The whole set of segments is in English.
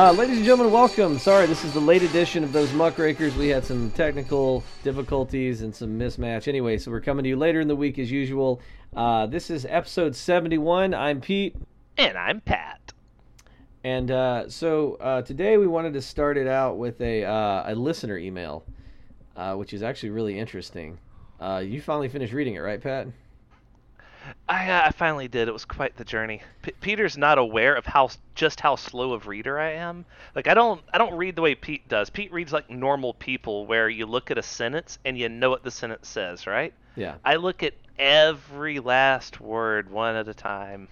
Uh, ladies and gentlemen, welcome. Sorry, this is the late edition of those muckrakers. We had some technical difficulties and some mismatch. Anyway, so we're coming to you later in the week as usual. Uh, this is episode 71. I'm Pete. And I'm Pat. And uh, so uh, today we wanted to start it out with a, uh, a listener email, uh, which is actually really interesting. Uh, you finally finished reading it, right, Pat? I, uh, I finally did. It was quite the journey. P- Peter's not aware of how just how slow of reader I am. Like I don't I don't read the way Pete does. Pete reads like normal people, where you look at a sentence and you know what the sentence says, right? Yeah. I look at every last word one at a time.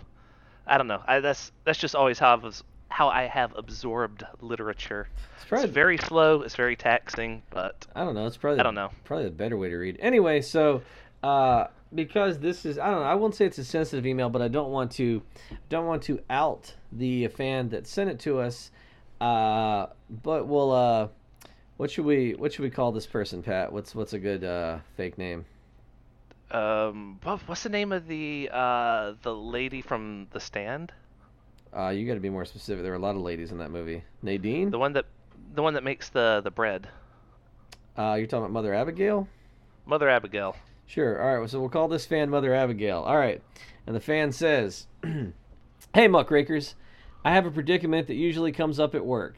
I don't know. I, that's that's just always how I was how I have absorbed literature. It's probably It's very slow. It's very taxing, but I don't know. It's probably I don't know. Probably the better way to read. Anyway, so uh, because this is I don't know. I won't say it's a sensitive email, but I don't want to don't want to out the fan that sent it to us. Uh, but we'll uh, what should we what should we call this person, Pat? What's what's a good uh, fake name? um, what, what's the name of the uh the lady from The Stand? Uh, you got to be more specific. There were a lot of ladies in that movie. Nadine. The one that the one that makes the the bread. Uh, you're talking about Mother Abigail. Mother Abigail. Sure. All right. So we'll call this fan Mother Abigail. All right. And the fan says, "Hey muckrakers, I have a predicament that usually comes up at work.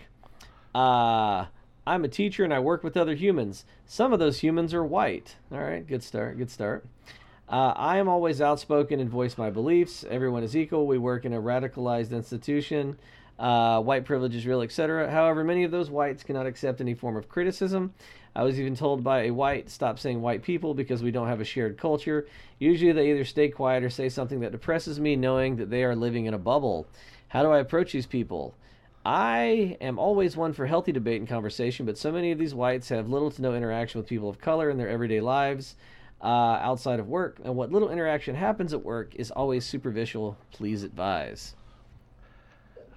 Uh, I'm a teacher and I work with other humans. Some of those humans are white. All right. Good start. Good start. Uh, I am always outspoken and voice my beliefs. Everyone is equal. We work in a radicalized institution. Uh, white privilege is real, etc. However, many of those whites cannot accept any form of criticism. I was even told by a white, stop saying white people because we don't have a shared culture. Usually they either stay quiet or say something that depresses me, knowing that they are living in a bubble. How do I approach these people? I am always one for healthy debate and conversation, but so many of these whites have little to no interaction with people of color in their everyday lives uh, outside of work, and what little interaction happens at work is always superficial. Please advise.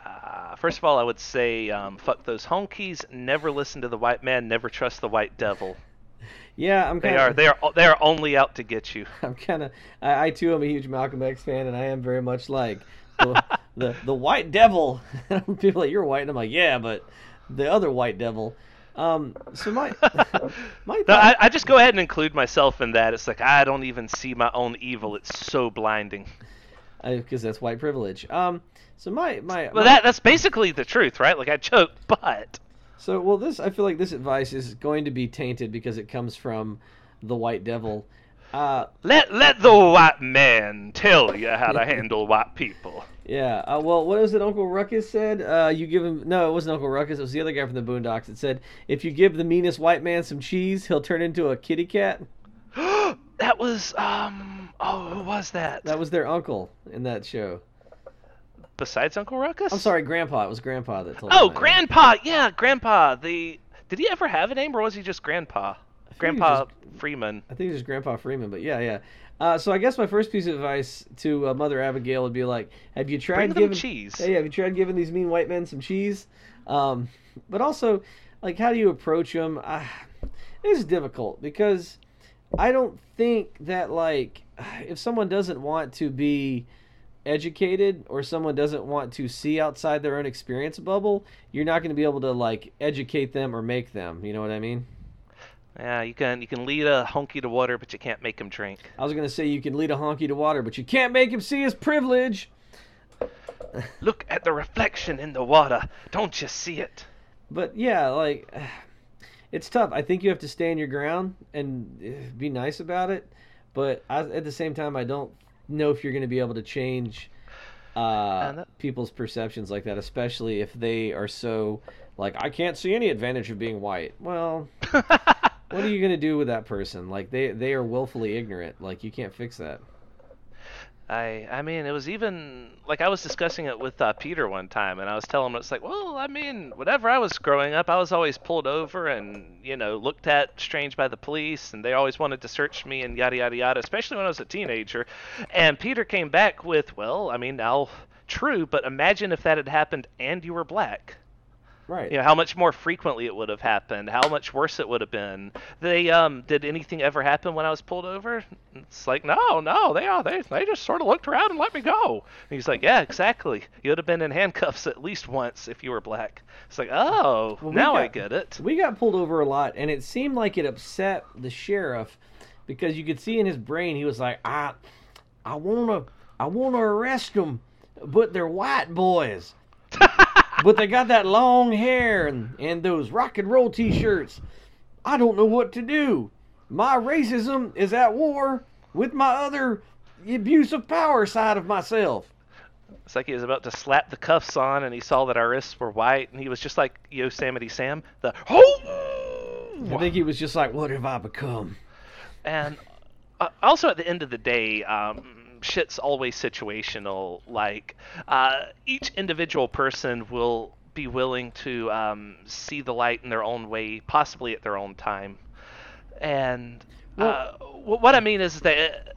Uh, first of all, I would say um, fuck those honkies. Never listen to the white man. Never trust the white devil. Yeah, I'm They kind are of. they are they are only out to get you. I'm kind of. I, I too am a huge Malcolm X fan, and I am very much like the the, the white devil. People are like you're white, and I'm like yeah, but the other white devil. Um, so my my No, I, I just go ahead and include myself in that. It's like I don't even see my own evil. It's so blinding. Because that's white privilege. Um, so my my, Well, my- that that's basically the truth, right? Like I joke, but So, well, this I feel like this advice is going to be tainted because it comes from the white devil. Uh, let let the white man tell you how to handle white people. yeah. Uh, well, what was it Uncle Ruckus said? Uh, you give him no, it wasn't Uncle Ruckus. It was the other guy from the Boondocks. It said if you give the meanest white man some cheese, he'll turn into a kitty cat. that was um oh who was that? That was their uncle in that show. Besides Uncle Ruckus? I'm sorry, Grandpa. It was Grandpa that told. Oh, me that. Grandpa. Yeah, Grandpa. The did he ever have a name, or was he just Grandpa? he was Grandpa Freeman. I think it was Grandpa Freeman, but yeah, yeah. Uh, so I guess my first piece of advice to uh, Mother Abigail would be like, have you tried Bring them giving cheese. Hey, have you tried giving these mean white men some cheese? Um, but also, like, how do you approach them? Uh, it's difficult because I don't think that like if someone doesn't want to be educated or someone doesn't want to see outside their own experience bubble, you're not going to be able to like educate them or make them. You know what I mean? Yeah, you can you can lead a honky to water, but you can't make him drink. I was going to say you can lead a honky to water, but you can't make him see his privilege. Look at the reflection in the water. Don't you see it? But yeah, like it's tough. I think you have to stay stand your ground and eh, be nice about it. But I, at the same time, I don't know if you're going to be able to change uh, that- people's perceptions like that, especially if they are so like I can't see any advantage of being white. Well, what are you going to do with that person? Like they they are willfully ignorant. Like you can't fix that. I I mean, it was even like I was discussing it with uh, Peter one time, and I was telling him it's like, well, I mean, whenever I was growing up, I was always pulled over and you know looked at strange by the police, and they always wanted to search me and yada yada yada, especially when I was a teenager. And Peter came back with, well, I mean, now true, but imagine if that had happened and you were black. Right. You know how much more frequently it would have happened, how much worse it would have been. They um did anything ever happen when I was pulled over? It's like no, no, they are they they just sort of looked around and let me go. And he's like, yeah, exactly. You would have been in handcuffs at least once if you were black. It's like, oh, Well, we now I get it. We got pulled over a lot, and it seemed like it upset the sheriff because you could see in his brain he was like, "I, I wanna, I wanna arrest them, but they're white boys, but they got that long hair and and those rock and roll T-shirts. I don't know what to do. My racism is at war with my other abuse of power side of myself." It's like he was about to slap the cuffs on, and he saw that our wrists were white, and he was just like Yosemite Sam, the I oh. think he was just like, "What have I become?" And uh, also at the end of the day, um, shit's always situational. Like uh, each individual person will be willing to um, see the light in their own way, possibly at their own time. And uh, wh- what I mean is that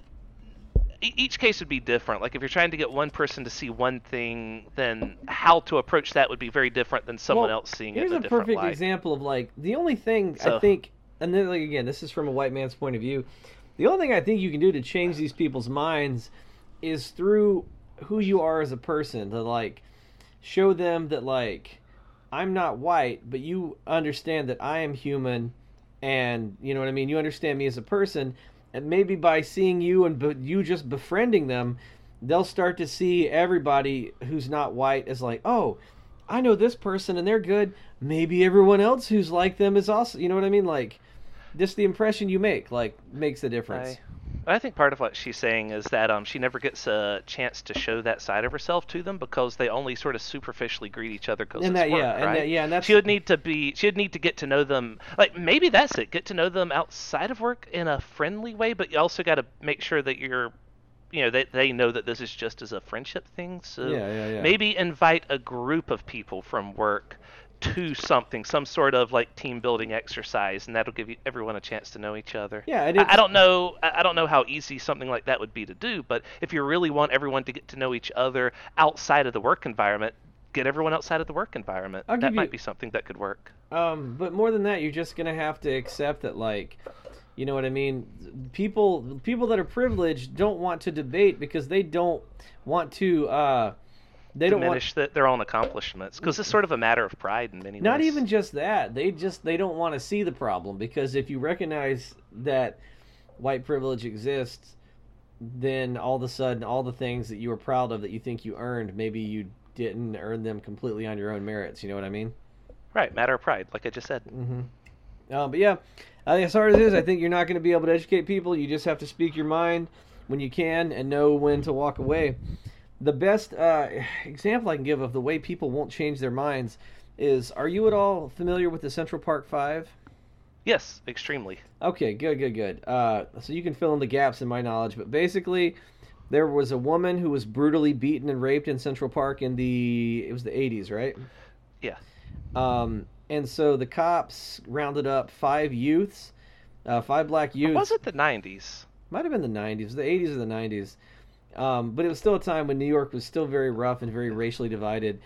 each case would be different. Like if you're trying to get one person to see one thing, then how to approach that would be very different than someone Well, else seeing it Here's a, perfect light. example of like the only thing I think, and then like again, this is from a white man's point of view. The only thing I think you can do to change these people's minds is through who you are as a person to like show them that like I'm not white, but you understand that I am human, and you know what I mean. You understand me as a person, and maybe by seeing you and be, you just befriending them, they'll start to see everybody who's not white as like, oh, I know this person and they're good. Maybe everyone else who's like them is also, you know what I mean? Like, just the impression you make, like, makes a difference. I, I think part of what she's saying is that um, she never gets a chance to show that side of herself to them because they only sort of superficially greet each other because And it's that, work, yeah, and right? that, yeah, and that's she would need to be she would need to get to know them like maybe that's it get to know them outside of work in a friendly way but you also got to make sure that you're you know they, they know that this is just as a friendship thing so Yeah, yeah, yeah. maybe invite a group of people from work to something some sort of like team building exercise and that'll give you everyone a chance to know each other Yeah, and I, I don't know I I don't know how easy something like that would be to do but if you really want everyone to get to know each other outside of the work environment get everyone outside of the work environment I'll that might you- be something that could work Um, but more than that, you're just gonna have to accept that, like, you know what I mean. People, people that are privileged don't want to debate because they don't want to. Uh, they don't want. diminish their own accomplishments because it's sort of a matter of pride in many ways. Not ways. even just that. They just they don't want to see the problem because if you recognize that white privilege exists, then all of a sudden all the things that you were proud of that you think you earned, maybe you didn't earn them completely on your own merits. You know what I mean? right matter of pride, like I just said. Mm-hmm. Um, but yeah, as hard as it is, I think you're not going to be able to educate people. You just have to speak your mind when you can and know when to walk away. The best uh, example I can give of the way people won't change their minds is: Are you at all familiar with the Central Park Five? Yes, extremely. Okay, good, good, good. Uh, so you can fill in the gaps in my knowledge, but basically, there was a woman who was brutally beaten and raped in Central Park in the it was the 80s, right? Yeah. Um, and so the cops rounded up five youths, uh, five black Or youths. was it the '90s? Might have been the 90s, the 80s or the 90s. Um, but it was still a time when New York was still very rough and very racially divided.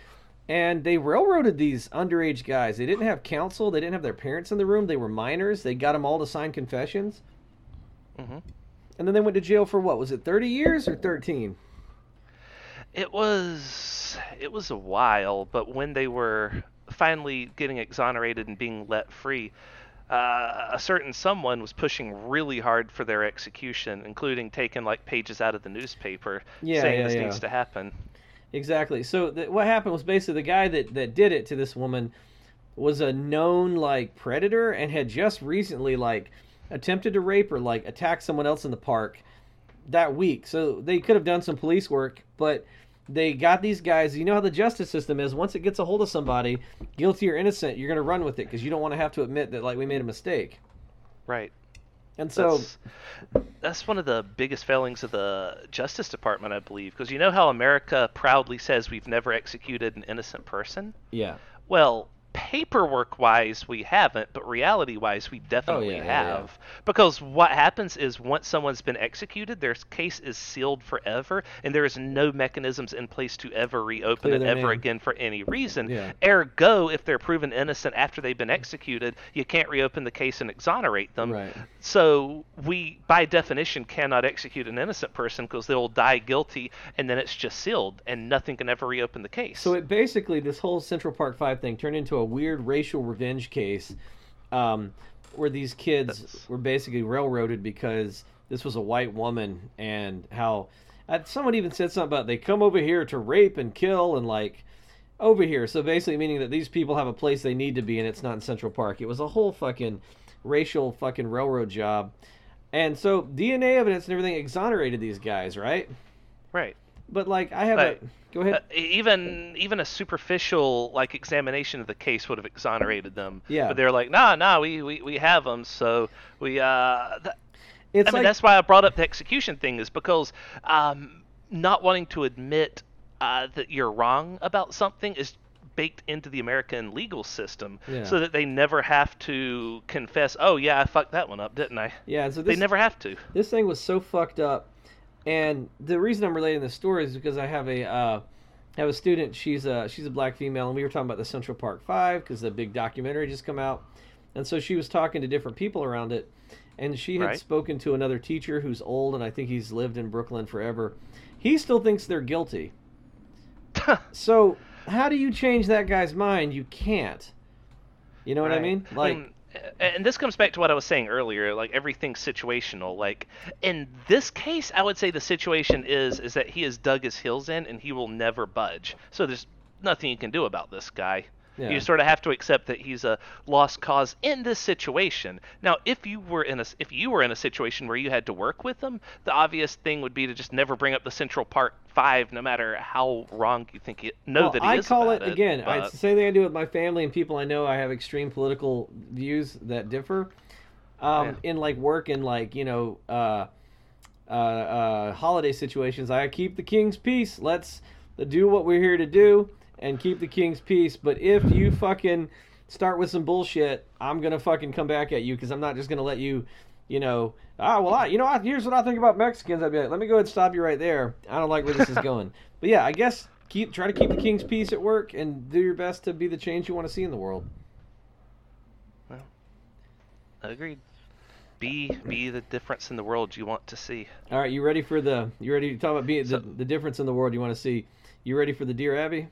And they railroaded these underage guys. They didn't have counsel. They didn't have their parents in the room. They were minors. They got them all to sign confessions. hmm And then they went to jail for what? Was it 30 years or 13? It was it was a while, but when they were finally getting exonerated and being let free, uh, a certain someone was pushing really hard for their execution, including taking like pages out of the newspaper Yeah, saying yeah, this yeah. needs to happen. Exactly. So th- what happened was basically the guy that, that did it to this woman was a known like predator and had just recently like attempted to rape or like attack someone else in the park that week. So they could have done some police work, but they got these guys. You know how the justice system is. Once it gets a hold of somebody, guilty or innocent, you're gonna run with it because you don't want to have to admit that like we made a mistake. Right. And so That's, that's one of the biggest failings of the Justice Department, I believe, because you know how America proudly says we've never executed an innocent person. yeah, Well, paperwork wise we haven't but reality wise we definitely Oh, yeah, yeah, yeah. have because what happens is once someone's been executed their case is sealed forever and there is no mechanisms in place to ever reopen Clear it ever name. again for any reason Yeah. ergo if they're proven innocent after they've been executed you can't reopen the case and exonerate them Right. so we by definition cannot execute an innocent person because they'll die guilty and then it's just sealed and nothing can ever reopen the case So it basically this whole Central Park Five thing turned into a weird racial revenge case, um, where these kids That's- were basically railroaded because this was a white woman and how uh, someone even said something about they come over here to rape and kill and like over here. So basically meaning that these people have a place they need to be and it's not in Central Park. It was a whole fucking racial fucking railroad job. And so DNA evidence and everything exonerated these guys, right? right But like I have a go ahead. Uh, even even a superficial like examination of the case would have exonerated them. Yeah. But they're like, nah, nah, we we, we have them, so we uh. Th- it's I mean, like that's why I brought up the execution thing is because um, not wanting to admit uh, that you're wrong about something is baked into the American legal system, Yeah. so that they never have to confess. Oh yeah, I fucked that one up, didn't I? yeah, so They never have to. this thing was so fucked up and the reason i'm relating this story is because i have a uh, have a student. She's a she's a black female and we were talking about the central park five because the big documentary just come out. And so she was talking to different people around it and she had Right. spoken to another teacher who's old and i think he's lived in brooklyn forever. He still thinks they're guilty. So how do you change that guy's mind? You can't. You know what i mean? Like and this comes back to what I was saying earlier, like everything's situational. Like in this case, I would say the situation is is that he has dug his heels in and he will never budge. So there's nothing you can do about this guy. Yeah. You sort of have to accept that he's a lost cause in this situation. Now, if you were in a if you were in a situation where you had to work with him, the obvious thing would be to just never bring up the Central Park Five, no matter how wrong you think you know Well, that I call it about again. But- it's the same thing I do with my family and people I know. I have extreme political views that differ. Um, In like work and like you know, uh, uh, uh, holiday situations, I keep the king's peace. Let's do what we're here to do and keep the king's peace. But if you fucking start with some bullshit, I'm gonna fucking come back at you because I'm not just gonna let you. You know, ah, well, I, you know, I, here's what I think about Mexicans. I'd be like, let me go ahead and stop you right there. I don't like where this is going. But yeah, I guess keep try to keep the king's peace at work and do your best to be the change you want to see in the world. Well, Agreed. Be be the difference in the world you want to see. All right, you ready for the? You ready to talk about being the, the difference in the world you want to see? You ready for the Dear Abby?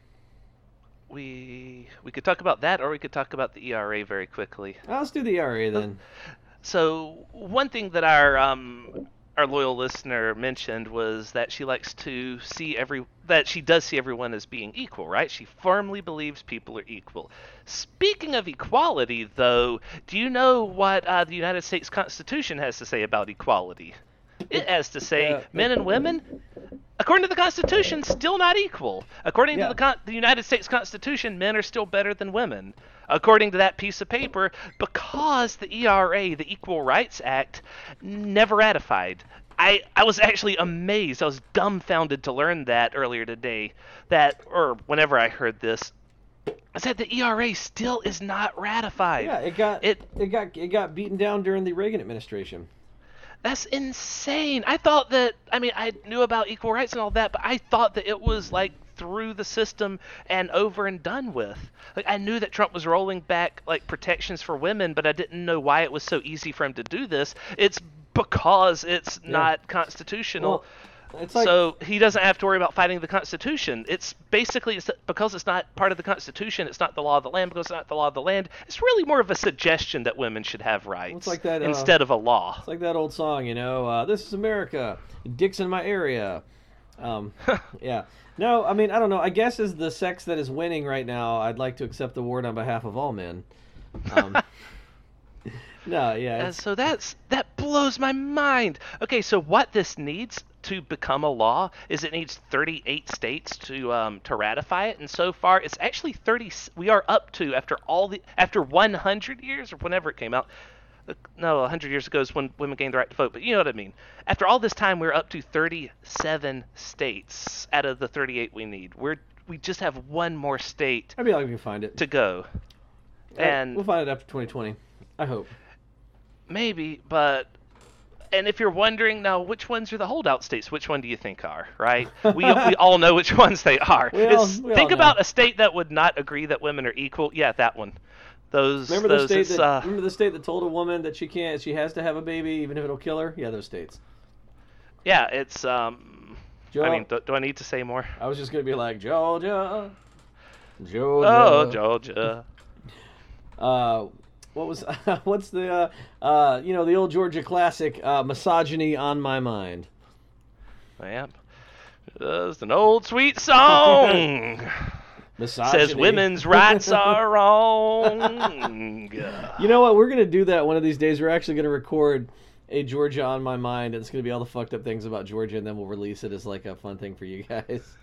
We we could talk about that, or we could talk about the ERA very quickly. Oh, let's do the ERA then. So one thing that our um, our loyal listener mentioned was that she likes to see every that she does see everyone as being equal, right? She firmly believes people are equal. Speaking of equality, though, do you know what uh, the United States Constitution has to say about equality? It has to say Yeah. men and women, according to the Constitution, still not equal. According Yeah. to the, con- the United States Constitution, men are still better than women. According to that piece of paper, because the ERA, the Equal Rights Act, never ratified. I, I was actually amazed. I was dumbfounded to learn that earlier today. That, or whenever I heard this, I said the ERA still is not ratified. Yeah, it got It- it, got it got beaten down during the Reagan administration. That's insane. I thought that I mean I knew about equal rights and all that, but I thought that it was like through the system and over and done with. Like I knew that Trump was rolling back like protections for women, but I didn't know why it was so easy for him to do this. It's because it's not constitutional. Well, like so he doesn't have to worry about fighting the Constitution. It's basically it's because it's not part of the Constitution. It's not the law of the land because it's not the law of the land. It's really more of a suggestion that women should have rights like that, uh, instead of a law. it's like that old song, you know. Uh, this is America. Dicks in my area. Um, yeah. No, I mean I don't know. I guess as the sex that is winning right now, I'd like to accept the award on behalf of all men. Um, no, yeah. And so that's that blows my mind. Okay, so what this needs to become a law is it needs 38 states to um, to ratify it, and so far it's actually 30. We are up to after all the after 100 years or whenever it came out. uh, No, 100 years ago is when women gained the right to vote, but you know what I mean. After all this time, we're up to 37 states out of the 38 we need. We're we just have one more state I'd be like we can find it. to go. And we'll find it after 2020. I hope. maybe, but and if you're wondering now, which ones are the holdout states? Which one do you think are right? We we all know which ones they are. We all- It's- we all think know. about a state that would not agree that women are equal. Yeah, that one. Those Remember the state that uh, remember the state that told a woman that she can't she has to have a baby even if it'll kill her? Yeah, those states. yeah, it's um. Joe, I mean, do, do I need to say more? I was just gonna be like Georgia, Georgia. Oh, Georgia. Uh, what was what's the uh, uh, you know the old Georgia classic uh, misogyny on my mind. Yep. Just an old sweet song. Misogyny Says women's rights are wrong. You know what? We're gonna do that one of these days. We're actually gonna record a Georgia on my mind, and it's gonna be all the fucked up things about Georgia, and then we'll release it as like a fun thing for you guys.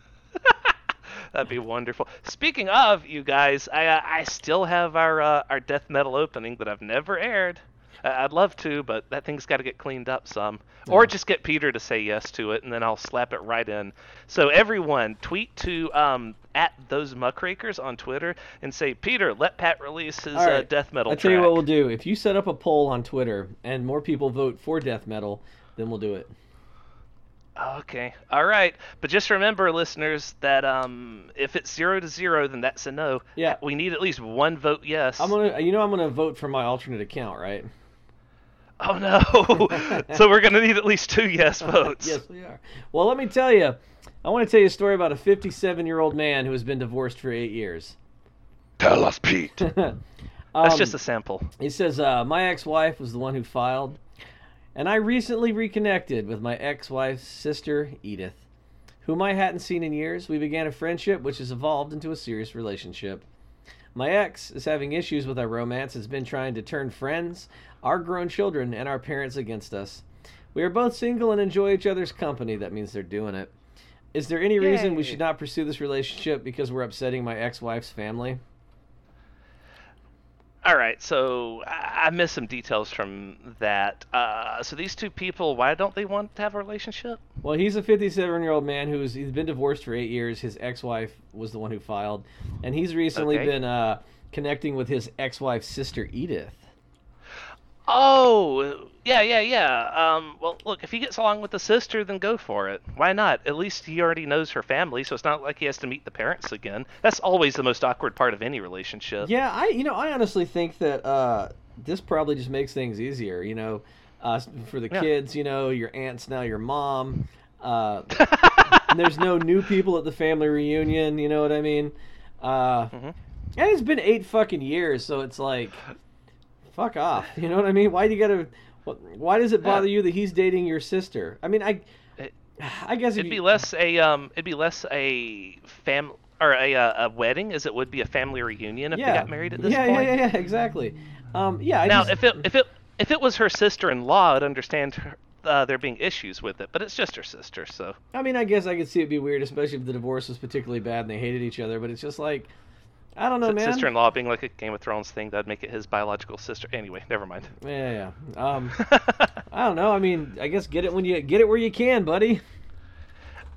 That'd be wonderful. Speaking of you guys, I uh, I still have our uh, our death metal opening that I've never aired. I- I'd love to, but that thing's got to get cleaned up some, or just get Peter to say yes to it, and then I'll slap it right in. So everyone, tweet to um, at those muckrakers on Twitter and say, Peter, let Pat release his All uh, death metal. I tell you what we'll do. If you set up a poll on Twitter and more people vote for death metal, then we'll do it. Okay. All right. But just remember, listeners, that um, if it's zero to zero, then that's a no. Yeah. We need at least one vote yes. I'm gonna, you know, I'm gonna vote for my alternate account, right? Oh no. so we're gonna need at least two yes votes. yes, we are. Well, let me tell you. I want to tell you a story about a 57 year old man who has been divorced for eight years. Tell us, Pete. Um, That's just a sample. He says, uh, My ex wife was the one who filed, and I recently reconnected with my ex wife's sister, Edith, whom I hadn't seen in years. We began a friendship which has evolved into a serious relationship. My ex is having issues with our romance, has been trying to turn friends, our grown children, and our parents against us. We are both single and enjoy each other's company. That means they're doing it. Is there any reason we should not pursue this relationship because we're upsetting my ex wife's family? All right. So I missed some details from that. Uh, so these two people, why don't they want to have a relationship? Well, he's a 57 year old man who's he's been divorced for eight years. His ex wife was the one who filed, and he's recently Okay. been uh, connecting with his ex wife's sister Edith. Oh, yeah, yeah, yeah. Um, well, look, if he gets along with the sister, then go for it. Why not? At least he already knows her family, so it's not like he has to meet the parents again. That's always the most awkward part of any relationship. Yeah, I you know I honestly think that uh, this probably just makes things easier. You know, uh, for the Yeah. kids. You know, your aunt's now your mom. Uh, and there's no new people at the family reunion. You know what I mean? Uh, Mhm. And it's been eight fucking years, so it's like, fuck off. You know what I mean? Why do you gotta? Why does it bother you that he's dating your sister? I mean, I, It- I guess It'd you, be less a um, it'd be less a fam or a uh, a wedding as it would be a family reunion if yeah, they got married at this yeah, point. yeah, yeah, yeah, exactly. Um, yeah. I Now, just, if it if it if it was her sister-in-law, I'd understand her, uh, there being issues with it, but it's just her sister, so I mean, I guess I could see it be weird, especially if the divorce was particularly bad and they hated each other. But it's just like, I don't know, man. sister-in-law being like a Game of Thrones thing, that'd make it his biological sister. Anyway, never mind. Yeah, yeah. Um, I don't know. I mean, I guess get it when you get it where you can, buddy.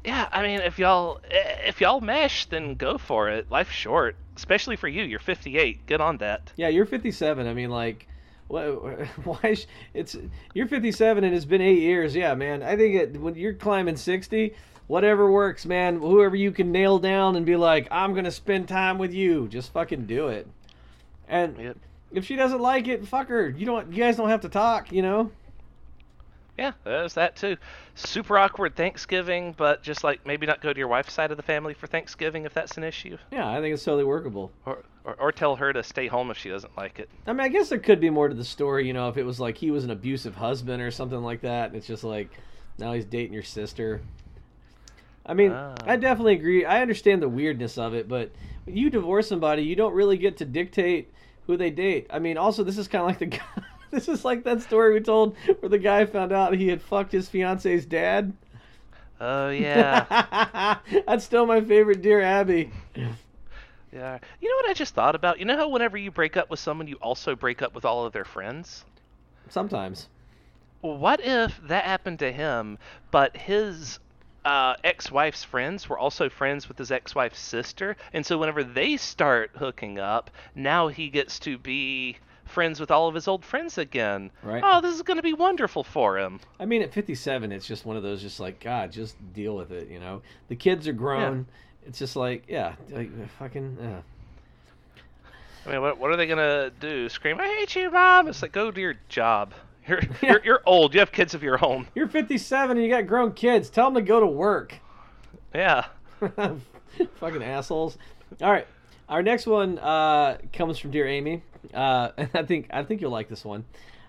Yeah, I mean, if y'all if y'all mesh, then go for it. Life's short, especially for you. You're 58. Get on that. Yeah, you're 57. I mean, like, why? why sh- it's you're 57 and it's been eight years. Yeah, man. I think it, when you're climbing 60, whatever works, man. Whoever you can nail down and be like, I'm gonna spend time with you. Just fucking do it. And Yep. if she doesn't like it, fuck her. You don't. You guys don't have to talk. You know. Yeah, there's that too. Super awkward Thanksgiving, but just like maybe not go to your wife's side of the family for Thanksgiving if that's an issue, Yeah, I think it's totally workable. or or, or tell her to stay home if she doesn't like it. I mean, I guess there could be more to the story, you know, if it was like he was an abusive husband or something like that, and it's just like now he's dating your sister. I mean, Ah. I definitely agree. I understand the weirdness of it, but you divorce somebody, you don't really get to dictate who they date. I mean, also this is kind of like the guy. This is like that story we told where the guy found out he had fucked his fiance's dad. Oh yeah, That's still my favorite, dear Abby. yeah. You know what I just thought about? You know how whenever you break up with someone, you also break up with all of their friends. Sometimes. What if that happened to him, but his uh, ex-wife's friends were also friends with his ex-wife's sister, and so whenever they start hooking up, now he gets to be friends with all of his old friends again. Right. Oh, this is going to be wonderful for him. I mean, at 57, it's just one of those, just like, God, just deal with it, you know? The kids are grown. It's just like, yeah, like, fucking, yeah. I mean, what, what are they gonna do? Scream, "I hate you, mom!" It's like, go do your job. You're you're, you're old. You have kids of your own. You're 57 and you got grown kids. Tell them to go to work. Yeah. fucking assholes. All right. Our next one uh, comes from dear Amy. Uh, and I think I think you'll like this one.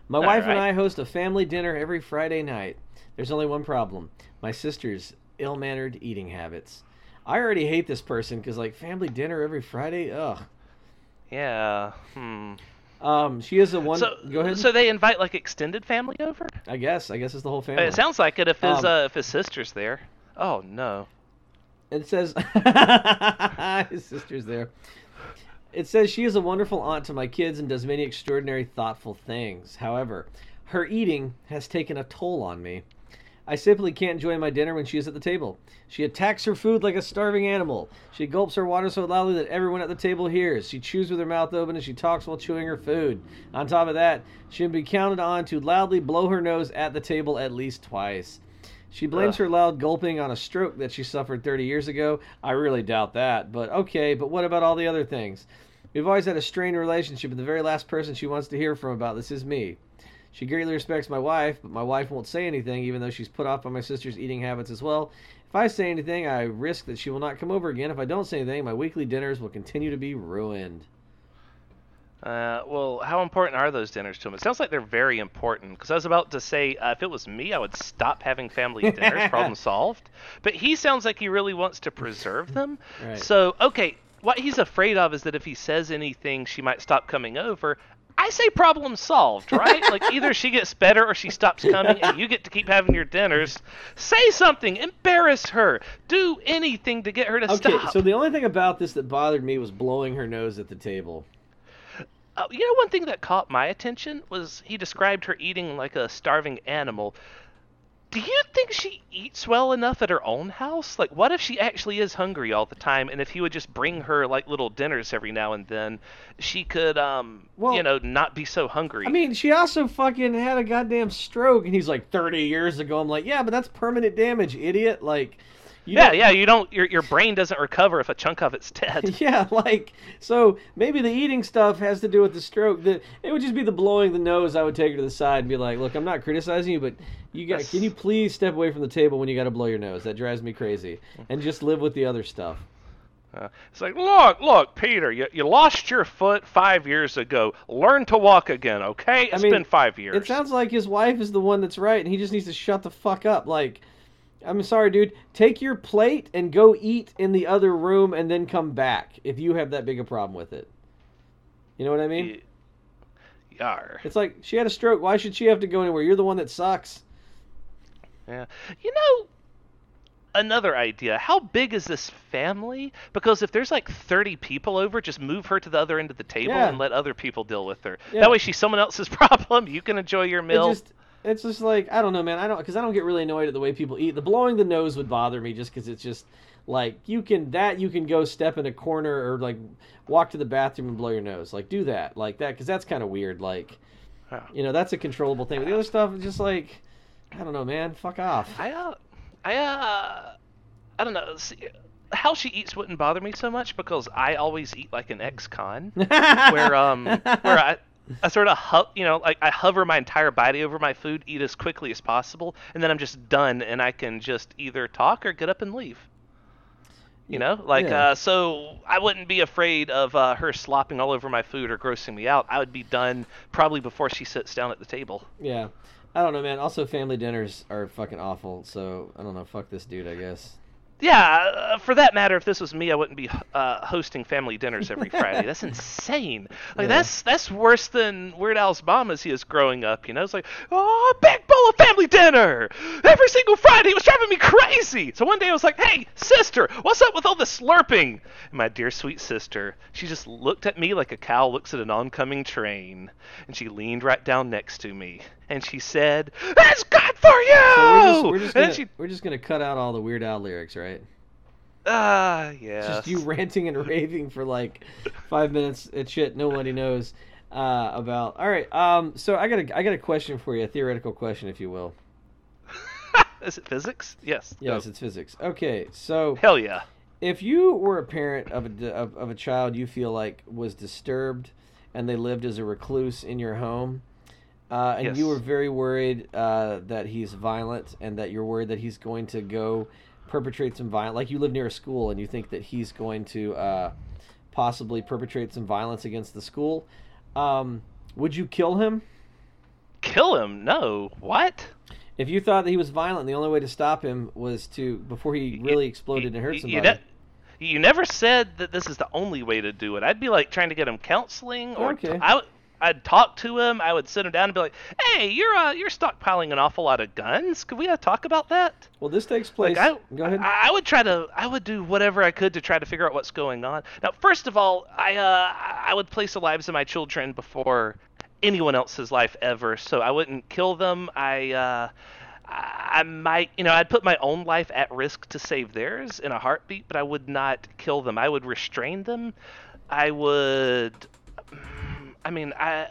My wife and. I host a family dinner every Friday night. There's only one problem: my sister's ill-mannered eating habits. I already hate this person because like family dinner every Friday. Ugh. Yeah. Hmm. Um, she is the one. So go ahead. So they invite like extended family over. I guess. I guess it's the whole family. It sounds like it if his Um, uh, if his sister's there. Oh no. It says his sister's there. It says she is a wonderful aunt to my kids and does many extraordinary, thoughtful things. However, her eating has taken a toll on me. I simply can't enjoy my dinner when she is at the table. She attacks her food like a starving animal. She gulps her water so loudly that everyone at the table hears. She chews with her mouth open and she talks while chewing her food. On top of that, she can be counted on to loudly blow her nose at the table at least twice. She blames Ugh. her loud gulping on a stroke that she suffered 30 years ago. I really doubt that, but okay, but what about all the other things? We've always had a strained relationship, and the very last person she wants to hear from about this is me. She greatly respects my wife, but my wife won't say anything, even though she's put off by my sister's eating habits as well. If I say anything, I risk that she will not come over again. If I don't say anything, my weekly dinners will continue to be ruined. Uh, well, how important are those dinners to him? It sounds like they're very important. Because I was about to say, uh, if it was me, I would stop having family dinners. problem solved. But he sounds like he really wants to preserve them. Right. So, okay, what he's afraid of is that if he says anything, she might stop coming over. I say problem solved, right? like either she gets better or she stops coming, and you get to keep having your dinners. Say something, embarrass her, do anything to get her to Okay, stop. Okay, so the only thing about this that bothered me was blowing her nose at the table. Uh, you know, one thing that caught my attention was he described her eating like a starving animal. Do you think she eats well enough at her own house? Like, what if she actually is hungry all the time, and if he would just bring her like little dinners every now and then, she could, um, Well- you know, not be so hungry. I mean, she also fucking had a goddamn stroke, and he's like 30 years ago. I'm like, yeah, but that's permanent damage, idiot. Like, you yeah, yeah, you don't, your your brain doesn't recover if a chunk of it's dead. Yeah, like so maybe the eating stuff has to do with the stroke. The it would just be the blowing the nose. I would take her to the side and be like, "Look, I'm not criticizing you, but you got can you please step away from the table when you got to blow your nose? That drives me crazy. And just live with the other stuff." Uh, it's like, look, look, Peter, you, you lost your foot five years ago. Learn to walk again, okay? It's mean, been five years. It sounds like his wife is the one that's right, and he just needs to shut the fuck up. Like, I'm sorry, dude. Take your plate and go eat in the other room, and then come back if you have that big a problem with it. You know what I mean? Yar. It's like she had a stroke. Why should she have to go anywhere? You're the one that sucks. Yeah. You know, another idea. How big is this family? Because if there's like 30 people over, just move her to the other end of the table Yeah. and let other people deal with her. Yeah. That way she's someone else's problem. You can enjoy your It meal. just it's just like I don't know, man. I don't because I don't get really annoyed at the way people eat. The blowing the nose would bother me just because it's just like you can that you can go step in a corner or like walk to the bathroom and blow your nose. Like do that like that because that's kind of weird. Like Yeah. you know that's a controllable thing. But the other stuff is just like I don't know, man. Fuck off. I uh, I uh, I don't know. See, how she eats wouldn't bother me so much because I always eat like an ex-con, where um, where I. I sort of, ho- you know, like I hover my entire body over my food, eat as quickly as possible, and then I'm just done, and I can just either talk or get up and leave. You know, like Yeah. uh, so I wouldn't be afraid of uh, her slopping all over my food or grossing me out. I would be done probably before she sits down at the table. yeah. I don't know, man. Also, family dinners are fucking awful. So I don't know. Fuck this dude. I guess. Yeah, uh, for that matter, if this was me, I wouldn't be uh, hosting family dinners every Friday. That's insane. Like Yeah. that's that's worse than Weird Al's mom as he is growing up. You know, it's like, oh, a big bowl of family dinner every single Friday. It was driving me crazy. So one day I was like, hey, sister, what's up with all this slurping? And my dear sweet sister, she just looked at me like a cow looks at an oncoming train, and she leaned right down next to me, and she said, "That's good for you." So we're just, we're just gonna she, we're just gonna cut out all the Weird Al lyrics, right? ah, It's yes. Just you ranting and raving for like five minutes at shit nobody knows uh, about. All right, um, so I got a I got a question for you, a theoretical question, if you will. Is it physics? Yes. Yes, No. it's physics. Okay, so Hell yeah. if you were a parent of a of, of a child you feel like was disturbed and they lived as a recluse in your home uh, and you Yes. were very worried uh, that he's violent and that you're worried that he's going to go perpetrate some violence like you live near a school and you think that he's going to uh, possibly perpetrate some violence against the school um, would you kill him Kill him? No. What? if you thought that he was violent and the only way to stop him was to before he really exploded and hurt somebody You, ne- you never said that this is the only way to do it. I'd be like trying to get him counseling, or Okay. I. I'd talk to him. I would sit him down and be like, "Hey, you're uh, you're stockpiling an awful lot of guns. Could we uh, talk about that?" well this takes place Like I, go ahead I, I would try to, I would do whatever I could to try to figure out what's going on. Now, first of all, I, uh, I would place the lives of my children before anyone else's life ever. So I wouldn't kill them. I, uh, I I might, you know, I'd put my own life at risk to save theirs in a heartbeat, but I would not kill them. I would restrain them. I would, I mean, I.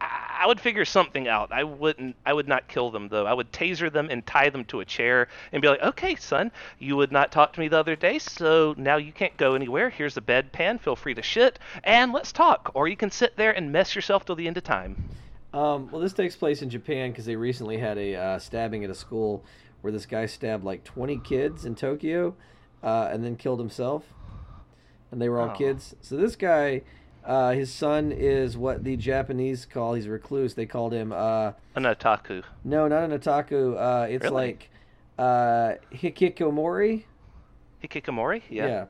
I would figure something out. I wouldn't. I would not kill them though. I would taser them and tie them to a chair and be like, "Okay, son, you would not talk to me the other day, so now you can't go anywhere. Here's a bedpan. Feel free to shit, and let's talk. Or you can sit there and mess yourself till the end of time." Um, well, this takes place in Japan because they recently had a uh, stabbing at a school where this guy stabbed like 20 kids in Tokyo uh, and then killed himself. And they were all Oh. kids. So this guy, uh, his son is what the Japanese call, he's a recluse. They called him, uh, An otaku. no, not an otaku. Uh, it's Really? like uh, hikikomori. Hikikomori. Yeah. Yeah.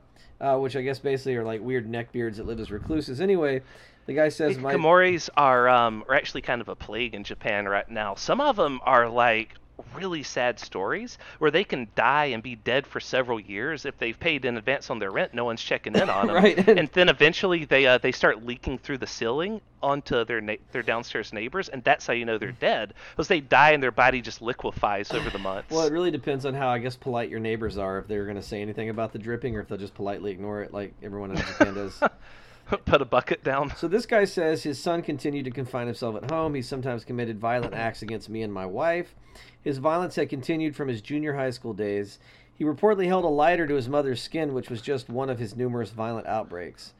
Uh, which I guess basically are like weird neckbeards that live as recluses. Anyway, the guy says, my, Hikikomoris are um are actually kind of a plague in Japan right now. Some of them are like really sad stories where they can die and be dead for several years if they've paid in advance on their rent. No one's checking in on them, Right. and then eventually they uh, they start leaking through the ceiling onto their na- their downstairs neighbors, and that's how you know they're dead because they die and their body just liquefies over the months. Well, it really depends on how I guess polite your neighbors are. If they're going to say anything about the dripping, or if they'll just politely ignore it, like everyone in Japan does. Put a bucket down. So this guy says his son continued to confine himself at home. He sometimes committed violent acts against me and my wife. His violence had continued from his junior high school days. He reportedly held a lighter to his mother's skin, which was just one of his numerous violent outbreaks.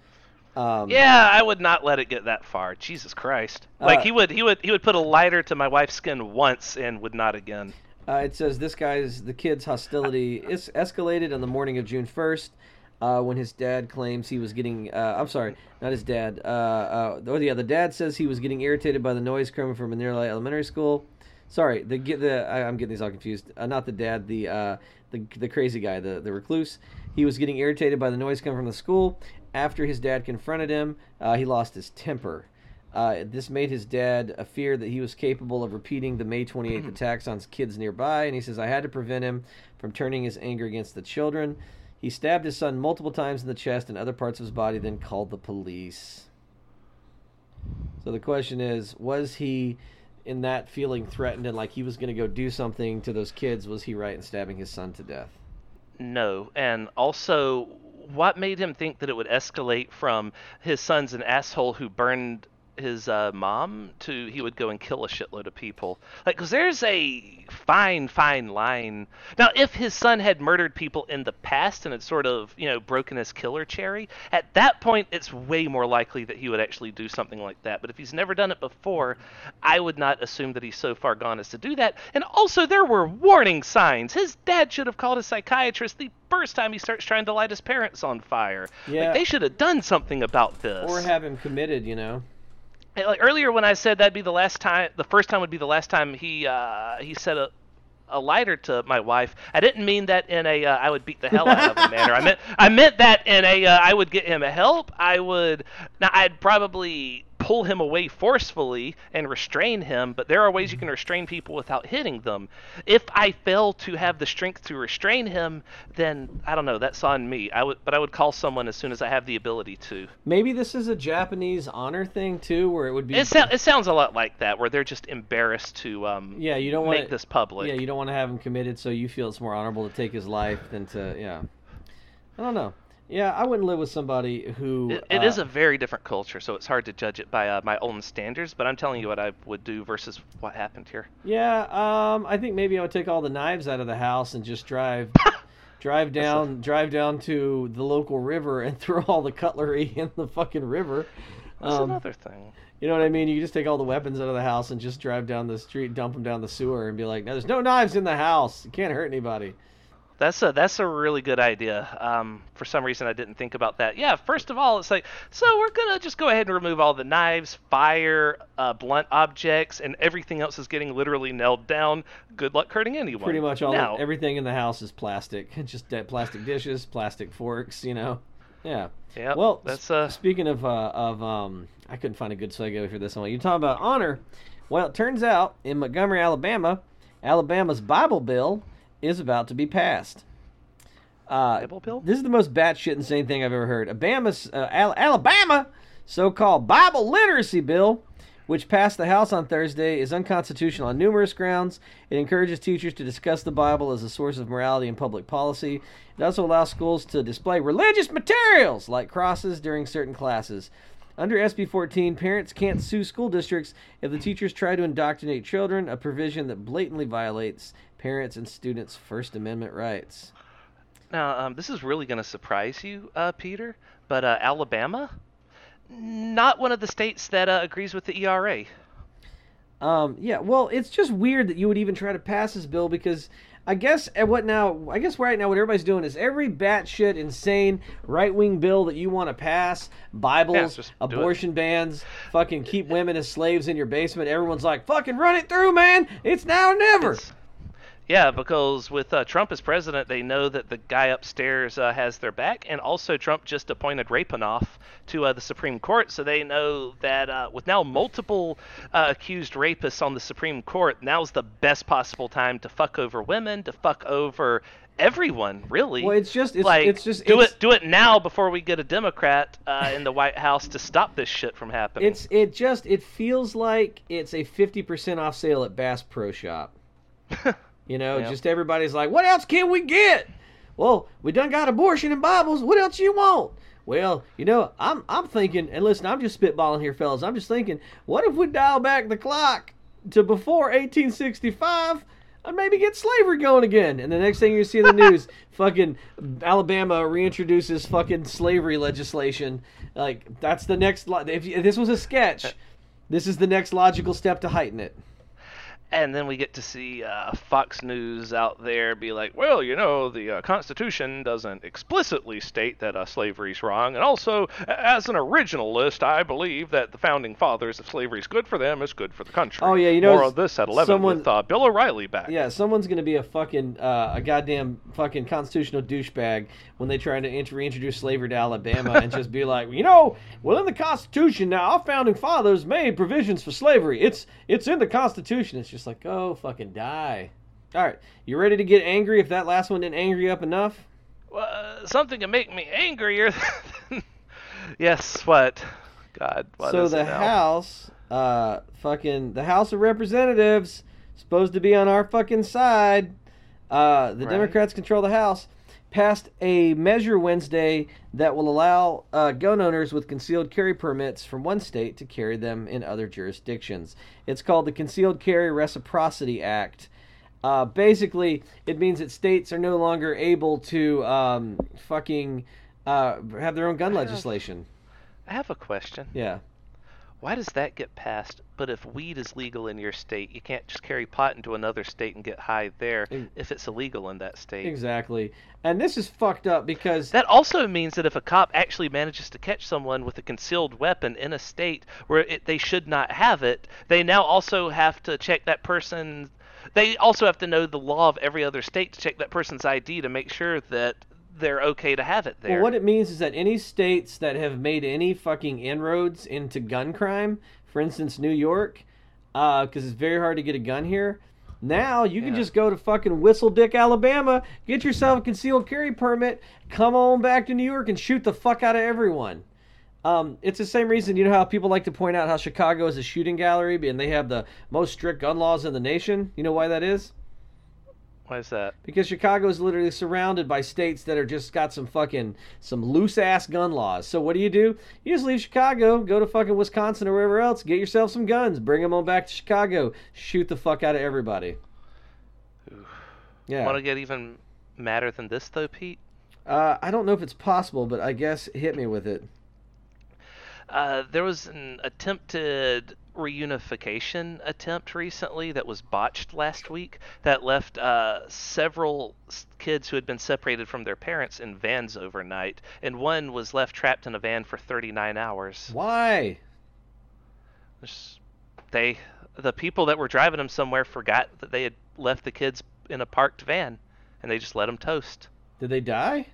Um, Yeah, I would not let it get that far. Jesus Christ! Like Uh, he would, he would, he would put a lighter to my wife's skin once and would not again. Uh, it says this guy's the kid's hostility is escalated on the morning of June first, uh, when his dad claims he was getting. Uh, I'm sorry, not his dad. Uh, uh, oh yeah, the dad says he was getting irritated by the noise coming from a nearby elementary school. Sorry, the get the I, I'm getting these all confused. Uh, not the dad, the uh, the the crazy guy, the the recluse. He was getting irritated by the noise coming from the school. After his dad confronted him, uh, he lost his temper. Uh, this made his dad a fear that he was capable of repeating the May 28th attacks on kids nearby, and he says, I had to prevent him from turning his anger against the children. He stabbed his son multiple times in the chest and other parts of his body, then called the police. So the question is, was he in that feeling threatened and like he was going to go do something to those kids? Was he right in stabbing his son to death? No, and also, what made him think that it would escalate from his son's an asshole who burned his uh, mom to he would go and kill a shitload of people? Like, because there's a fine, fine line. Now, if his son had murdered people in the past and had sort of, you know, broken his killer cherry, at that point, it's way more likely that he would actually do something like that. But if he's never done it before, I would not assume that he's so far gone as to do that. And also, there were warning signs. His dad should have called a psychiatrist the first time he starts trying to light his parents on fire. Yeah. Like, they should have done something about this. Or have him committed, you know? Like earlier when I said that'd be the last time, the first time would be the last time he uh, he said a a lighter to my wife. I didn't mean that in a uh, I would beat the hell out of him manner. I meant I meant that in a uh, I would get him a help. I would now I'd probably pull him away forcefully and restrain him, but there are ways you can restrain people without hitting them. If I fail to have the strength to restrain him, then I don't know. That's on me. I would, but I would call someone as soon as I have the ability to. Maybe this is a Japanese honor thing too, where it would be. It, so, it sounds a lot like that, where they're just embarrassed to um, yeah, you don't want make this public. Yeah, you don't want to have him committed, so you feel it's more honorable to take his life than to yeah. I don't know. Yeah, I wouldn't live with somebody who. It, it uh, is a very different culture, so it's hard to judge it by uh, my own standards. But I'm telling you what I would do versus what happened here. Yeah, um, I think maybe I would take all the knives out of the house and just drive, drive down, drive down to the local river and throw all the cutlery in the fucking river. That's Um, another thing. You know what I mean? You just take all the weapons out of the house and just drive down the street, dump them down the sewer, and be like, "Now there's no knives in the house. You can't hurt anybody." That's a that's a really good idea. Um, for some reason, I didn't think about that. Yeah, first of all, it's like so we're gonna just go ahead and remove all the knives, fire, uh, blunt objects, and everything else is getting literally nailed down. Good luck hurting anyone. Pretty much all now, everything in the house is plastic. Just plastic dishes, plastic forks. You know. Yeah. Yeah. well, that's, uh, speaking of uh, of um, I couldn't find a good segue for this one. You talk about honor? Well, it turns out in Montgomery, Alabama, Alabama's Bible bill is about to be passed. Uh? This is the most batshit insane thing I've ever heard. Alabama's uh, Al- Alabama so-called Bible literacy bill, which passed the House on Thursday, is unconstitutional on numerous grounds. It encourages teachers to discuss the Bible as a source of morality and public policy. It also allows schools to display religious materials like crosses during certain classes. Under SB 14, parents can't sue school districts if the teachers try to indoctrinate children, a provision that blatantly violates parents and students' First Amendment rights. Now, um, this is really going to surprise you, uh, Peter, but uh, Alabama, not one of the states that uh, agrees with the ERA. Um, yeah, well, it's just weird that you would even try to pass this bill because I guess at what now? I guess right now what everybody's doing is every batshit insane right wing bill that you want to pass, Bibles, it. abortion bans, fucking keep women as slaves in your basement. Everyone's like, fucking run it through, man. It's now or never. It's- yeah, because with uh, Trump as president, they know that the guy upstairs uh, has their back, and also Trump just appointed Rapinoff to uh, the Supreme Court, so they know that uh, with now multiple uh, accused rapists on the Supreme Court, now's the best possible time to fuck over women, to fuck over everyone, really. Well, it's just it's, like it's just do it's, it do it now before we get a Democrat uh, in the White House to stop this shit from happening. It's it just it feels like it's a fifty percent off sale at Bass Pro Shop. You know, Yeah. just everybody's like, "What else can we get?" Well, we done got abortion and Bibles. What else you want? Well, you know, I'm I'm thinking, and listen, I'm just spitballing here, fellas. I'm just thinking, what if we dial back the clock to before 1865? And maybe get slavery going again. And the next thing you see in the news, fucking Alabama reintroduces fucking slavery legislation. Like that's the next. Lo- if, if this was a sketch, uh, this is the next logical step to heighten it. And then we get to see uh, Fox News out there be like, well, you know, the uh, Constitution doesn't explicitly state that uh, slavery's wrong, and also, as an originalist, I believe that the founding fathers, if slavery's good for them, is good for the country. Oh, yeah, you know, more of this at eleven someone- with uh, Bill O'Reilly back. Yeah, someone's gonna be a fucking uh, a goddamn fucking constitutional douchebag when they try to int- reintroduce slavery to Alabama and just be like, you know, well in the Constitution now, our founding fathers made provisions for slavery. It's it's in the Constitution. It's just like, oh, fucking die. All right, you ready to get angry? If that last one didn't anger you up enough, Well, uh, something to make me angrier. Yes, what? God, what so is the? House, uh, fucking the House of Representatives, supposed to be on our fucking side. Uh, the Right. Democrats control the House. Passed a measure Wednesday that will allow uh, gun owners with concealed carry permits from one state to carry them in other jurisdictions. It's called the Concealed Carry Reciprocity Act. Uh, basically, it means that states are no longer able to um, fucking uh, have their own gun legislation. I have a question. Yeah. Why does that get passed? But if weed is legal in your state, you can't just carry pot into another state and get high there if it's illegal in that state. Exactly. And this is fucked up because That also means that if a cop actually manages to catch someone with a concealed weapon in a state where it, they should not have it, they now also have to check that person. They also have to know the law of every other state to check that person's ID to make sure that they're okay to have it there. Well, what it means is that any states that have made any fucking inroads into gun crime, for instance, New York, because it's very hard to get a gun here. Now you can Yeah. just go to fucking Whistle Dick, Alabama, get yourself a concealed carry permit, come on back to New York, and shoot the fuck out of everyone. Um, it's the same reason you know how people like to point out how Chicago is a shooting gallery and they have the most strict gun laws in the nation. You know why that is? Why is that? Because Chicago is literally surrounded by states that are just got some fucking some loose ass gun laws. So what do you do? You just leave Chicago, go to fucking Wisconsin or wherever else, get yourself some guns, bring them on back to Chicago, shoot the fuck out of everybody. Yeah. Want to get even madder than this, though, Pete? Uh, I don't know if it's possible, but I guess hit me with it. Uh, there was an attempted reunification attempt recently that was botched last week that left uh, several kids who had been separated from their parents in vans overnight, and one was left trapped in a van for 39 hours. Why? They, the people that were driving them somewhere, forgot that they had left the kids in a parked van, and they just let them toast. Did they die?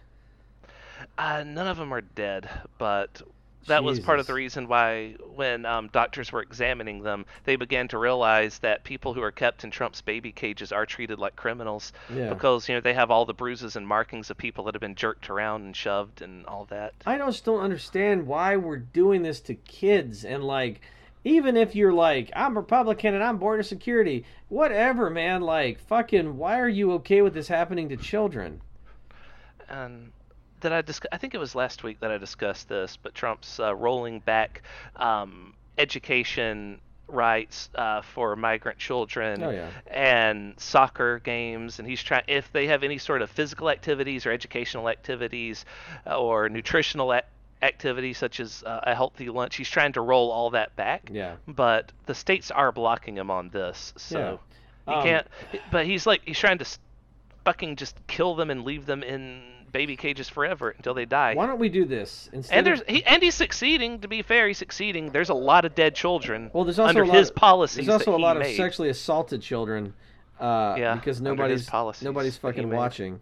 Uh, none of them are dead, but that was part of the reason why, when um, doctors were examining them, they began to realize that people who are kept in Trump's baby cages are treated like criminals Yeah. because you know they have all the bruises and markings of people that have been jerked around and shoved and all that. I just don't understand why we're doing this to kids and like even if you're like I'm Republican and I'm border security, whatever, man, like fucking why are you okay with this happening to children? And did I discuss? I think it was last week that I discussed this, but Trump's uh, rolling back um, education rights uh, for migrant children Oh yeah. and soccer games and he's trying if they have any sort of physical activities or educational activities uh, or nutritional ac activities such as uh, a healthy lunch he's trying to roll all that back Yeah. but the states are blocking him on this so he Um, can't but he's like he's trying to fucking just kill them and leave them in baby cages forever until they die Why don't we do this instead? and of- he, and he's succeeding to be fair he's succeeding there's a lot of dead children well, there's also under a lot his of, policies There's also a lot of sexually assaulted children. Uh, Yeah, because nobody's nobody's fucking watching.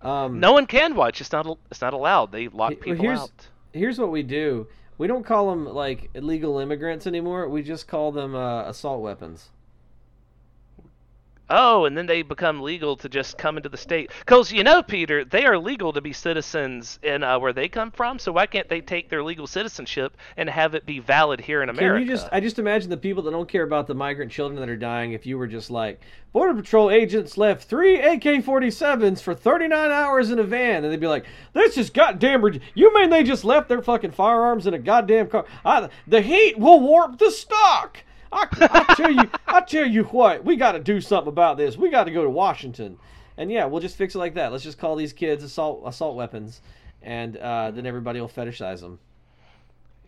Um, No one can watch. It's not. It's not allowed. They lock people here's- out. here's what we do. We don't call them like illegal immigrants anymore. We just call them uh, assault weapons. Oh, and then they become legal to just come into the state. Because you know, Peter, they are legal to be citizens in uh, where they come from. So why can't they take their legal citizenship and have it be valid here in America? Can you just? I just imagine the people that don't care about the migrant children that are dying. If you were just like, border patrol agents left three AK-47s for 39 hours in a van, and they'd be like, "This is goddamn. You mean they just left their fucking firearms in a goddamn car? I, the heat will warp the stock." I, I tell you, I tell you what, we got to do something about this. We got to go to Washington, and yeah, we'll just fix it like that. Let's just call these kids assault assault weapons, and uh, then everybody will fetishize them.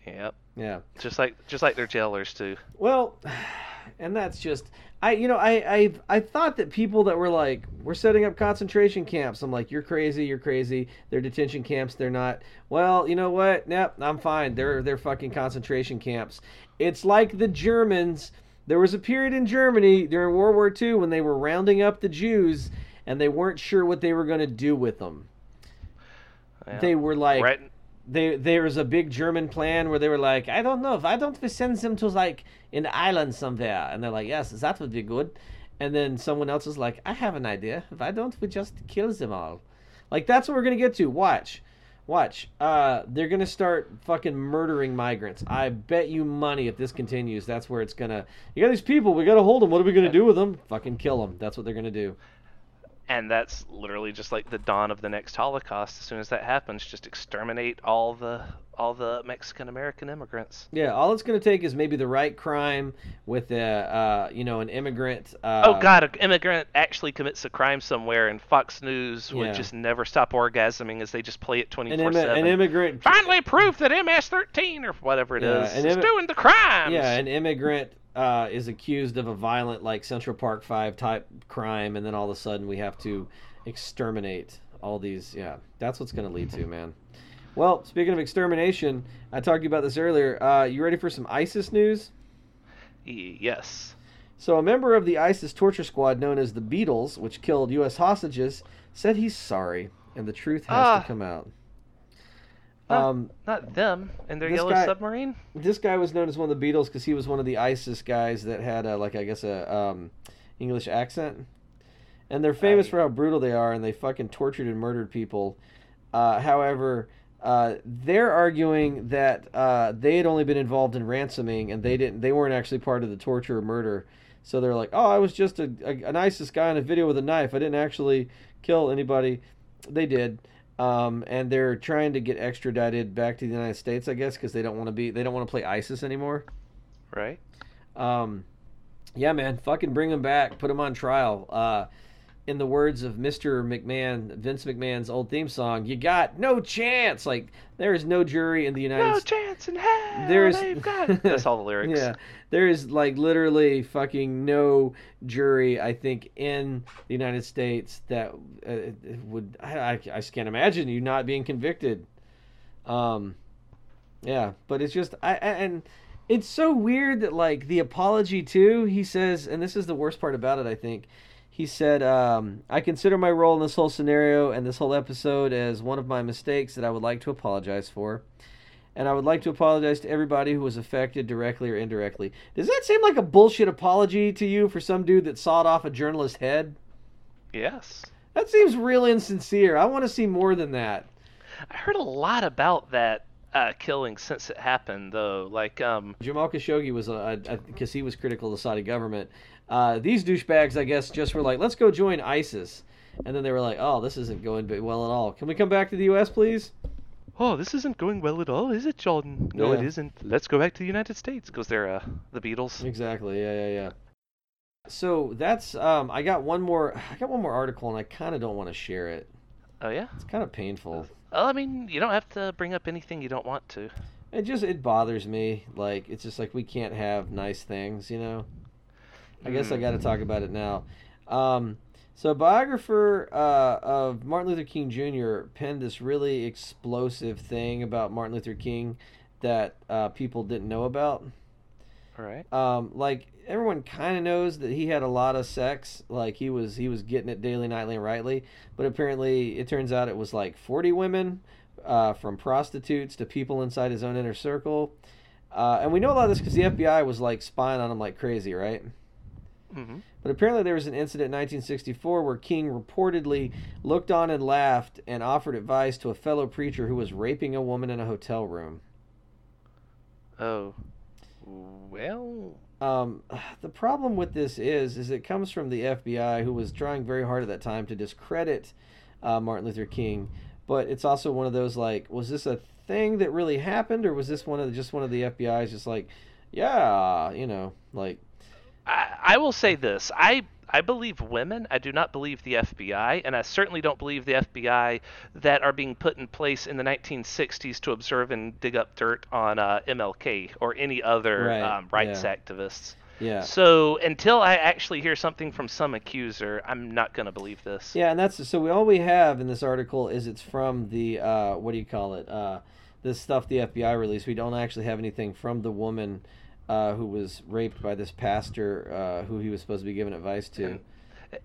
Yep. Yeah. Just like just like their jailers too. Well, and that's just I you know I I I thought that people that were like we're setting up concentration camps. I'm like you're crazy, you're crazy. They're detention camps. They're not. Well, you know what? Yep, I'm fine. They're they're fucking concentration camps. It's like the Germans. There was a period in Germany during World War II when they were rounding up the Jews and they weren't sure what they were going to do with them. Yeah. They were like right. they there was a big German plan where they were like, I don't know, why don't we send them to like an island somewhere? And they're like, yes, that would be good. And then someone else is like, I have an idea. Why don't we just kill them all? Like that's what we're gonna get to. Watch, watch. Uh, they're gonna start fucking murdering migrants. I bet you money if this continues, that's where it's gonna. You got these people. We gotta hold them. What are we gonna do with them? Fucking kill them. That's what they're gonna do. And that's literally just like the dawn of the next Holocaust. As soon as that happens, just exterminate all the all the Mexican American immigrants. Yeah, all it's going to take is maybe the right crime with a, uh, you know, an immigrant. Uh, oh God, an immigrant actually commits a crime somewhere, and Fox News would just never stop orgasming as they just play it twenty four seven. an immigrant. Finally, proof that MS-13 or whatever it Yeah, is is doing the crimes. Yeah, an immigrant uh, is accused of a violent, like Central Park Five type crime, and then all of a sudden we have to exterminate all these. Yeah, that's what's going to lead to, man. Well, speaking of extermination, I talked to you about this earlier. Uh, you ready for some ISIS news? Yes. So, a member of the ISIS torture squad known as the Beatles, which killed U.S. hostages, said he's sorry. and the truth has Ah. to come out. Not- Um, Not them and their yellow guy- submarine. this guy was known as one of the Beatles because he was one of the ISIS guys that had a, like I guess a um, English accent, and they're famous Right. for how brutal they are and they fucking tortured and murdered people. Uh, however, uh, they're arguing that uh, they had only been involved in ransoming and they didn't they weren't actually part of the torture or murder. So they're like, oh, I was just a, a an ISIS guy in a video with a knife. I didn't actually kill anybody. They did. Um, and they're trying to get extradited back to the United States, I guess, because they don't want to be they don't want to play ISIS anymore. Right. Um, yeah, man, fucking bring them back, put them on trial. Uh, in the words of Mr. McMahon, Vince McMahon's old theme song, "You got no chance." Like there is no jury in the United States. No chance in hell. There's they've got. That's all the lyrics. Yeah, there is like literally fucking no jury. I think in the United States that uh, would. I, I, I just can't imagine you not being convicted. Um, yeah, but it's just I, I and it's so weird that like the apology too. He says, and this is the worst part about it. I think he said, um, "I consider my role in this whole scenario and this whole episode as one of my mistakes that I would like to apologize for." and I would like to apologize to everybody who was affected directly or indirectly. Does that seem like a bullshit apology to you for some dude that sawed off a journalist's head? Yes. That seems real insincere. I want to see more than that. I heard a lot about that uh, killing since it happened, though. Like, um, Jamal Khashoggi was because he was critical of the Saudi government. Uh, these douchebags, I guess, just were like, "Let's go join ISIS," and then they were like, "Oh, this isn't going well at all. Can we come back to the U.S., please?" oh, this isn't going well at all, is it, John? No, it Yeah. isn't. Let's go back to the United States because they're uh, the Beatles. Exactly. Yeah, yeah, yeah. So that's um, I got one more. I got one more article, and I kind of don't want to share it. Oh yeah. It's kind of painful. Well, I mean, you don't have to bring up anything you don't want to. It just it bothers me. Like it's just like we can't have nice things, you know. I guess I Hmm. got to talk about it now. Um, so a biographer uh, of Martin Luther King Jr. penned this really explosive thing about Martin Luther King that uh, people didn't know about. All right. Um, like everyone kind of knows that he had a lot of sex. Like he was he was getting it daily, nightly, and rightly. But apparently, it turns out it was like forty women, uh, from prostitutes to people inside his own inner circle. Uh, and we know a lot of this because the FBI was like spying on him like crazy, right? Mm-hmm. But apparently, there was an incident in 1964 where King reportedly looked on and laughed and offered advice to a fellow preacher who was raping a woman in a hotel room. Oh. Well. Um, the problem with this is, is it comes from the FBI, who was trying very hard at that time to discredit uh, Martin Luther King. But it's also one of those like, was this a thing that really happened, or was this one of the, just one of the FBI's just like, yeah, you know, like, I, I will say this. I I believe women. I do not believe the FBI, and I certainly don't believe the FBI that are being put in place in the 1960s to observe and dig up dirt on uh, MLK or any other Right, um, rights yeah. activists. yeah. So until I actually hear something from some accuser, I'm not going to believe this. Yeah, and that's so. We all we have in this article is it's from the uh, what do you call it? Uh, this stuff the FBI released. We don't actually have anything from the woman uh, who was raped by this pastor uh, who he was supposed to be giving advice to. And-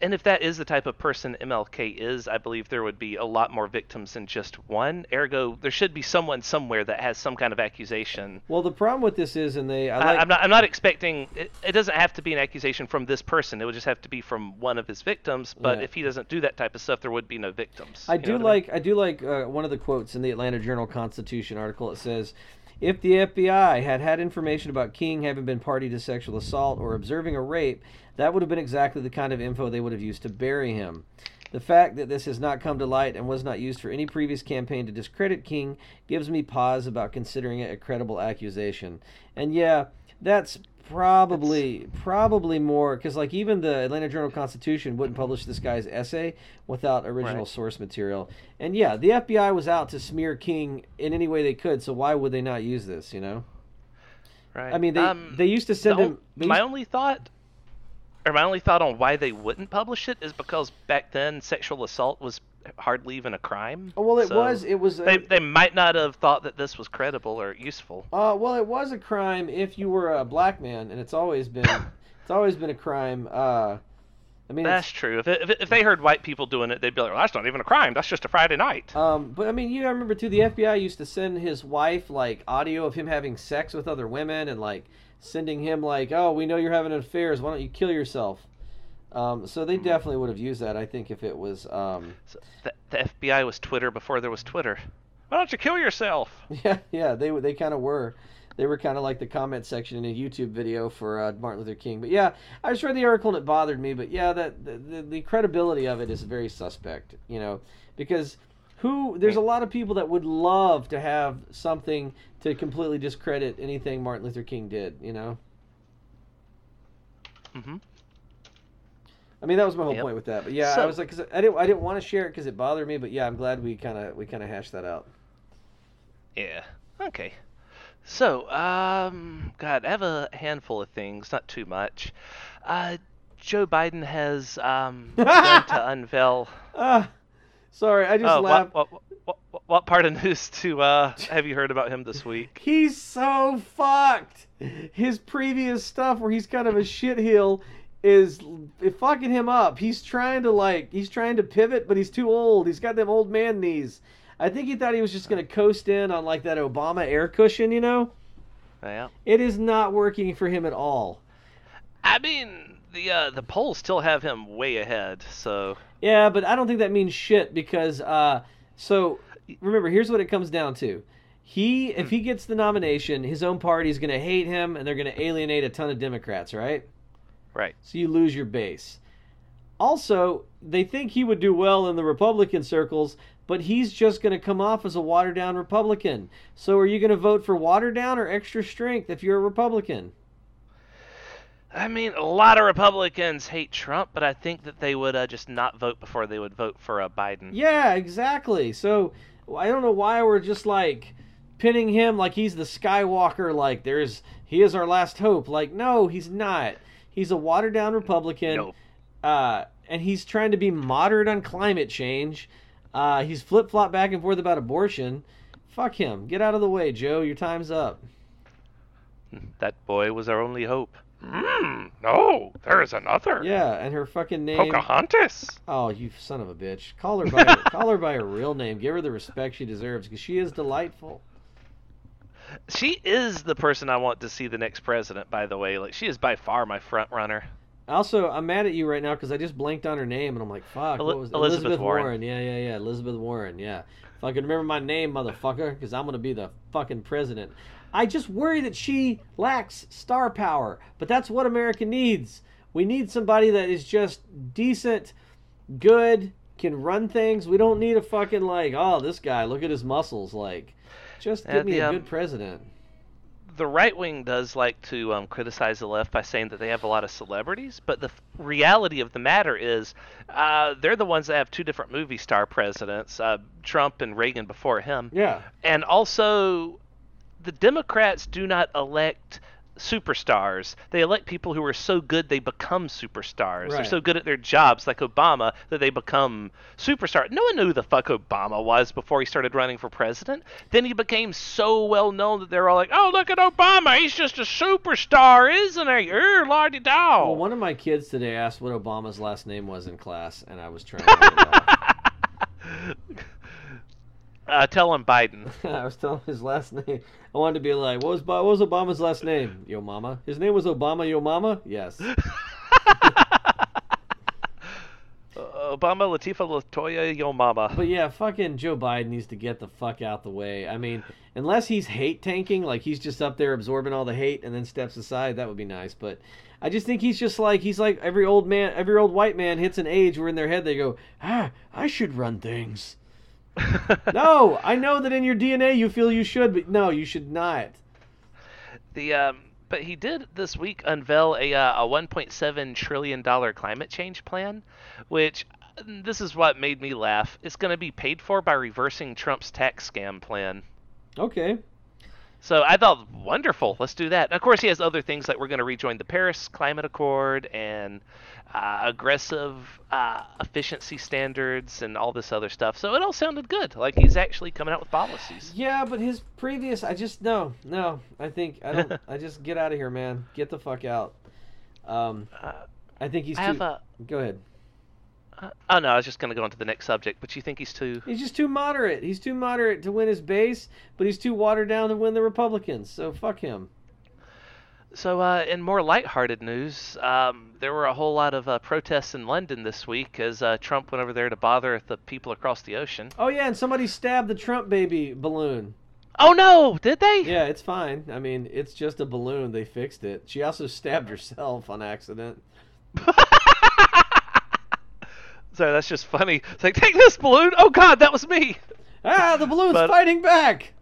And if that is the type of person MLK is, I believe there would be a lot more victims than just one. Ergo, there should be someone somewhere that has some kind of accusation. Well, the problem with this is, and they, I I, like, I'm not. I'm not expecting. It, it doesn't have to be an accusation from this person. It would just have to be from one of his victims. But Yeah. if he doesn't do that type of stuff, there would be no victims. I You do like, I, do like uh, one of the quotes in the Atlanta Journal Constitution article. It says, "If the FBI had had information about King having been party to sexual assault or observing a rape, that would have been exactly the kind of info they would have used to bury him." The fact that this has not come to light and was not used for any previous campaign to discredit King gives me pause about considering it a credible accusation. And yeah, that's probably probably more because like even the Atlanta Journal Constitution wouldn't publish this guy's essay without original Right. source material. And yeah, the FBI was out to smear King in any way they could, so why would they not use this? You know, Right. I mean they Um, they used to send on- him. my used- only thought, or my only thought on why they wouldn't publish it is because back then sexual assault was hardly even a crime. Oh, well, it So was. It was. They they might not have thought that this was credible or useful. Uh, well, it was a crime if you were a black man, and it's always been it's always been a crime uh, I mean, That's true. If, it, if, it- if they heard white people doing it, they'd be like, well, that's not even a crime. That's just a Friday night. Um, but I mean, you gotta remember too. The FBI used to send his wife like audio of him having sex with other women, and like sending him like, "Oh, we know you're having affairs. Why don't you kill yourself?" Um, so they definitely would have used that. I think if it was, um, So the, the FBI was Twitter before there was Twitter. Why don't you kill yourself? yeah, yeah, they they kind of were. They were kind of like the comment section in a YouTube video for uh, Martin Luther King. But yeah, I just read the article and it bothered me. But yeah, that the, the, the credibility of it is very suspect. You know, because who there's a lot of people that would love to have something to completely discredit anything Martin Luther King did. You know, hmm I mean that was my whole Yep. point with that. But yeah, I So- was like, 'cause I didn't I didn't want to share it because it bothered me. But yeah, I'm glad we kind of we kind of hashed that out. Yeah. Okay. So, um, God, I have a handful of things, not too much. Uh, Joe Biden has um, to unveil. Ah, sorry, I just Oh, laughed. what, what, what, what, what part of news to uh, have you heard about him this week? He's so fucked. His previous stuff, where he's kind of a shitheel, is fucking him up. He's trying to like, he's trying to pivot, but he's too old. He's got them old man knees. I think he thought he was just gonna coast in on like that Obama air cushion, you know. Yeah. It is not working for him at all. I mean, the uh, the polls still have him way ahead. So, Yeah, but I don't think that means shit because uh so remember here's what it comes down to. He if he gets the nomination, his own party's going to hate him and they're going to alienate a ton of Democrats, right? Right. So you lose your base. Also, they think he would do well in the Republican circles, but he's just going to come off as a watered down Republican. So are you going to vote for watered down or extra strength if you're a Republican? I mean, a lot of Republicans hate Trump, but I think that they would uh, just not vote before they would vote for a Biden. Yeah, exactly. So I don't know why we're just like pinning him like he's the Skywalker. Like there's he is our last hope. Like no, he's not. He's a watered down Republican. Nope. Uh, and he's trying to be moderate on climate change. Uh, he's flip flop back and forth about abortion. Fuck him. Get out of the way, Joe. Your time's up. That boy was our only hope. Mm, no, there is another. Yeah, and her fucking name. Pocahontas. Oh, you son of a bitch! Call her by her, call her by her real name. Give her the respect she deserves because she is delightful. She is the person I want to see the next president. By the way, like she is by far my front runner. Also, I'm mad at you right now because I just blanked on her name and I'm like, fuck. What was Elizabeth Warren. Yeah, yeah, yeah. Elizabeth Warren. Yeah. If I can remember my name, motherfucker, because I'm gonna be the fucking president. I just worry that she lacks star power, but that's what America needs. We need somebody that is just decent, good, can run things. We don't need a fucking like, oh, this guy, look at his muscles. Like, just give me the, a um, good president. The right wing does like to um, criticize the left by saying that they have a lot of celebrities, but the f- reality of the matter is uh, they're the ones that have two different movie star presidents, uh, Trump and Reagan before him. Yeah. And also, the Democrats do not elect superstars. They elect people who are so good they become superstars. They're so good at their jobs, like Obama, that they become superstars. No one knew who the fuck Obama was before he started running for president. Then he became so well known that they're all like, "Oh, look at Obama! He's just a superstar, isn't he? Er, lardy dow." Well, one of my kids today asked what Obama's last name was in class, and I was trying to. get it off. uh, tell him Biden. I was telling his last name. I wanted to be like, what was, what was Obama's last name? Yo mama. His name was Obama. Yo mama. Yes. Obama, Latifa, Latoya, yo mama. But yeah, fucking Joe Biden needs to get the fuck out the way. I mean, unless he's hate tanking, like he's just up there absorbing all the hate and then steps aside, that would be nice. But I just think he's just like he's like every old man, every old white man hits an age where in their head they go, ah, I should run things. no, I know that in your DNA you feel you should, but no, you should not. The um, but he did this week unveil a uh, a 1.7 trillion dollar climate change plan, which this is what made me laugh. It's going to be paid for by reversing Trump's tax scam plan. Okay. So I thought wonderful. Let's do that. Of course, he has other things like we're going to rejoin the Paris Climate Accord and uh, aggressive uh, efficiency standards and all this other stuff. So it all sounded good. Like he's actually coming out with policies. Yeah, but his previous, I just no, no. I think I don't. I just get out of here, man. Get the fuck out. Um, Uh, I think he's I too. have a. Go ahead. Uh, oh no, I was just going to go on to the next subject, but you think he's too? He's just too moderate. He's too moderate to win his base, but he's too watered down to win the Republicans. So fuck him. So, uh, in more lighthearted news, um, there were a whole lot of uh, protests in London this week as uh, Trump went over there to bother the people across the ocean. Oh yeah, and somebody stabbed the Trump baby balloon. Oh no, did they? Yeah, it's fine. I mean, it's just a balloon. They fixed it. She also stabbed herself on accident. so that's just funny. It's like, take this balloon. Oh God, that was me. Ah, the balloon's But- fighting back.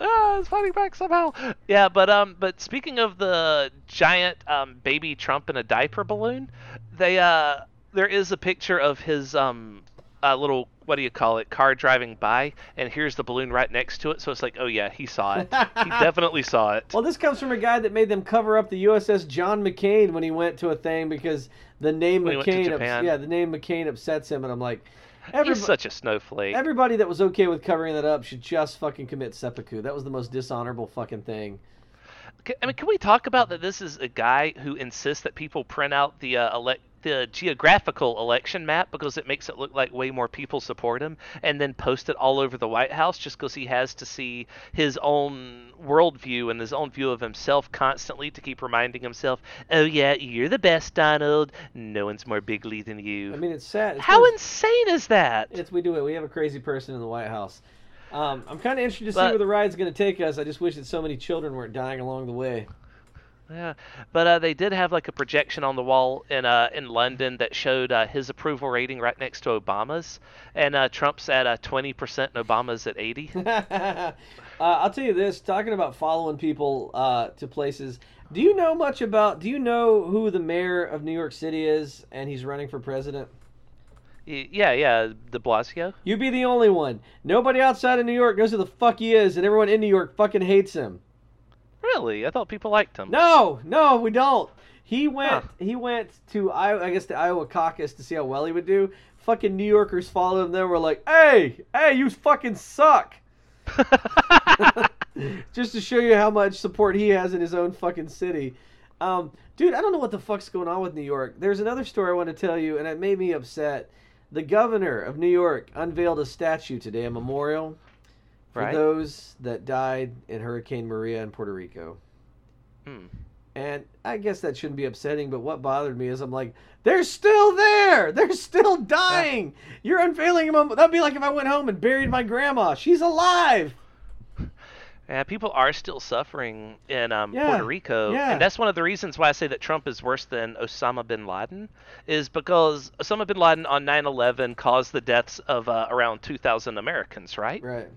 Ah, it's fighting back somehow. Yeah, but um, but speaking of the giant um baby Trump in a diaper balloon, they uh, there is a picture of his um, uh, little what do you call it, car driving by, and here's the balloon right next to it. So it's like, oh yeah, he saw it. he definitely saw it. Well, this comes from a guy that made them cover up the USS John McCain when he went to a thing because the name When he went to McCain, ups- yeah, the name McCain upsets him, and I'm like, He's everybody, such a snowflake. everybody that was okay with covering that up should just fucking commit seppuku. That was the most dishonorable fucking thing. I mean, can we talk about that? This is a guy who insists that people print out the uh, elect the geographical election map because it makes it look like way more people support him, and then post it all over the White House just because he has to see his own worldview and his own view of himself constantly to keep reminding himself, "Oh yeah, you're the best, Donald. No one's more bigly than you." I mean, it's sad. It's How insane is that? It's we do it. We have a crazy person in the White House. Um, I'm kind of interested to see where the ride's going to take us. I just wish that so many children weren't dying along the way. Yeah, but uh, they did have like a projection on the wall in uh, in London that showed uh, his approval rating right next to Obama's, and uh, Trump's at uh, 20% and Obama's at 80. uh, I'll tell you this: talking about following people uh, to places. Do you know much about? Do you know who the mayor of New York City is, and he's running for president? Yeah, yeah, De Blasio. You'd be the only one. Nobody outside of New York knows who the fuck he is, and everyone in New York fucking hates him. Really? I thought people liked him. No, no, we don't. He went. Huh. He went to Iowa. I guess the Iowa caucus to see how well he would do. Fucking New Yorkers followed him. There were like, "Hey, hey, you fucking suck." Just to show you how much support he has in his own fucking city. Um, dude, I don't know what the fuck's going on with New York. There's another story I want to tell you, and it made me upset. The governor of New York unveiled a statue today, a memorial for Right. those that died in Hurricane Maria in Puerto Rico. Hmm. And I guess that shouldn't be upsetting, but what bothered me is I'm like, they're still there. They're still dying. You're unveiling them. That'd be like if I went home and buried my grandma. She's alive. Yeah, people are still suffering in um, Yeah, Puerto Rico, yeah. and that's one of the reasons why I say that Trump is worse than Osama bin Laden, is because Osama bin Laden on 9/11 caused the deaths of uh, around 2,000 Americans, right? Right.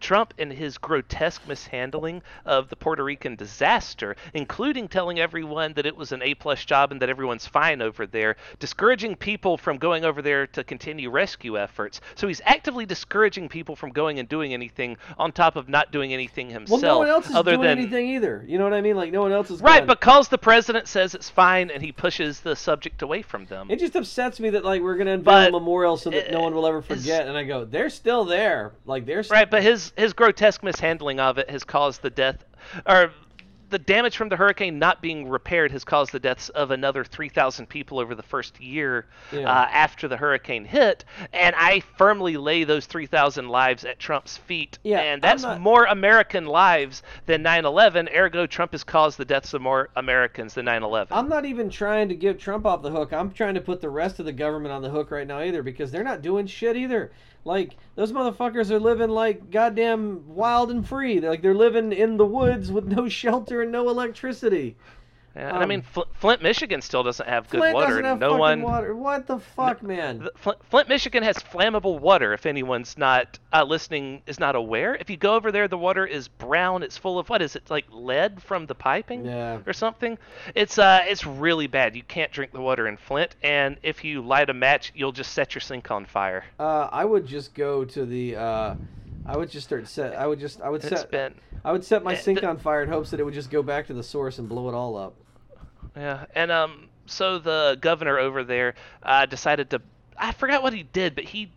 Trump, in his grotesque mishandling of the Puerto Rican disaster, including telling everyone that it was an A-plus job and that everyone's fine over there, discouraging people from going over there to continue rescue efforts. So he's actively discouraging people from going and doing anything, on top of not doing anything Well, no one else is other doing than anything either. You know what I mean? Like no one else is. right, going- because the president says it's fine and he pushes the subject away from them. It just upsets me that like we're gonna unveil a memorial so that no one will ever forget. And I go, they're still there. Like they're st- Right, but his his grotesque mishandling of it has caused the death, or the damage from the hurricane not being repaired has caused the deaths of another 3,000 people over the first year Yeah. uh, after the hurricane hit. And I firmly lay those 3,000 lives at Trump's feet. Yeah, and that's not- more American lives than 9/11. Ergo, Trump has caused the deaths of more Americans than 9/11. I'm not even trying to give Trump off the hook. I'm trying to put the rest of the government on the hook right now either because they're not doing shit either. Like those motherfuckers are living like goddamn wild and free. They're like they're living in the woods with no shelter and no electricity. Yeah, and I um, mean, Fl- Flint, Michigan still doesn't have good Flint water. doesn't have no one. water. What the fuck, man? The- Flint, Flint, Michigan has flammable water. If anyone's not uh, listening, is not aware. If you go over there, the water is brown. It's full of what is it like lead from the piping Yeah. or something? It's uh, it's really bad. You can't drink the water in Flint, and if you light a match, you'll just set your sink on fire. Uh, I would just go to the. Uh, I would just start set. I would just. I would set. been I would set my Eh, sink on fire in hopes that it would just go back to the source and blow it all up. Yeah, and um, so the governor over there uh, decided to. I forgot what he did, but he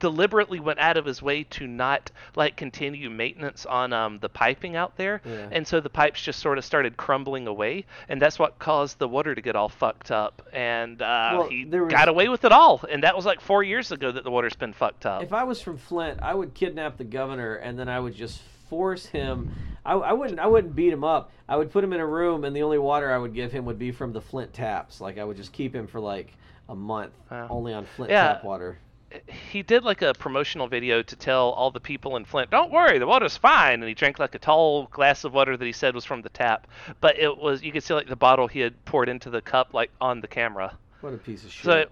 deliberately went out of his way to not like continue maintenance on um, the piping out there, Yeah. and so the pipes just sort of started crumbling away, and that's what caused the water to get all fucked up. And uh, Well, he was- got away with it all, and that was like four years ago that the water's been fucked up. If I was from Flint, I would kidnap the governor and then I would just force him. I, I wouldn't. I wouldn't beat him up. I would put him in a room, and the only water I would give him would be from the Flint taps. Like I would just keep him for like a month, Wow. only on Flint Yeah. tap water. he did like a promotional video to tell all the people in Flint, "Don't worry, the water's fine." And he drank like a tall glass of water that he said was from the tap, but it was you could see like the bottle he had poured into the cup like on the camera. What a piece of shit. So it,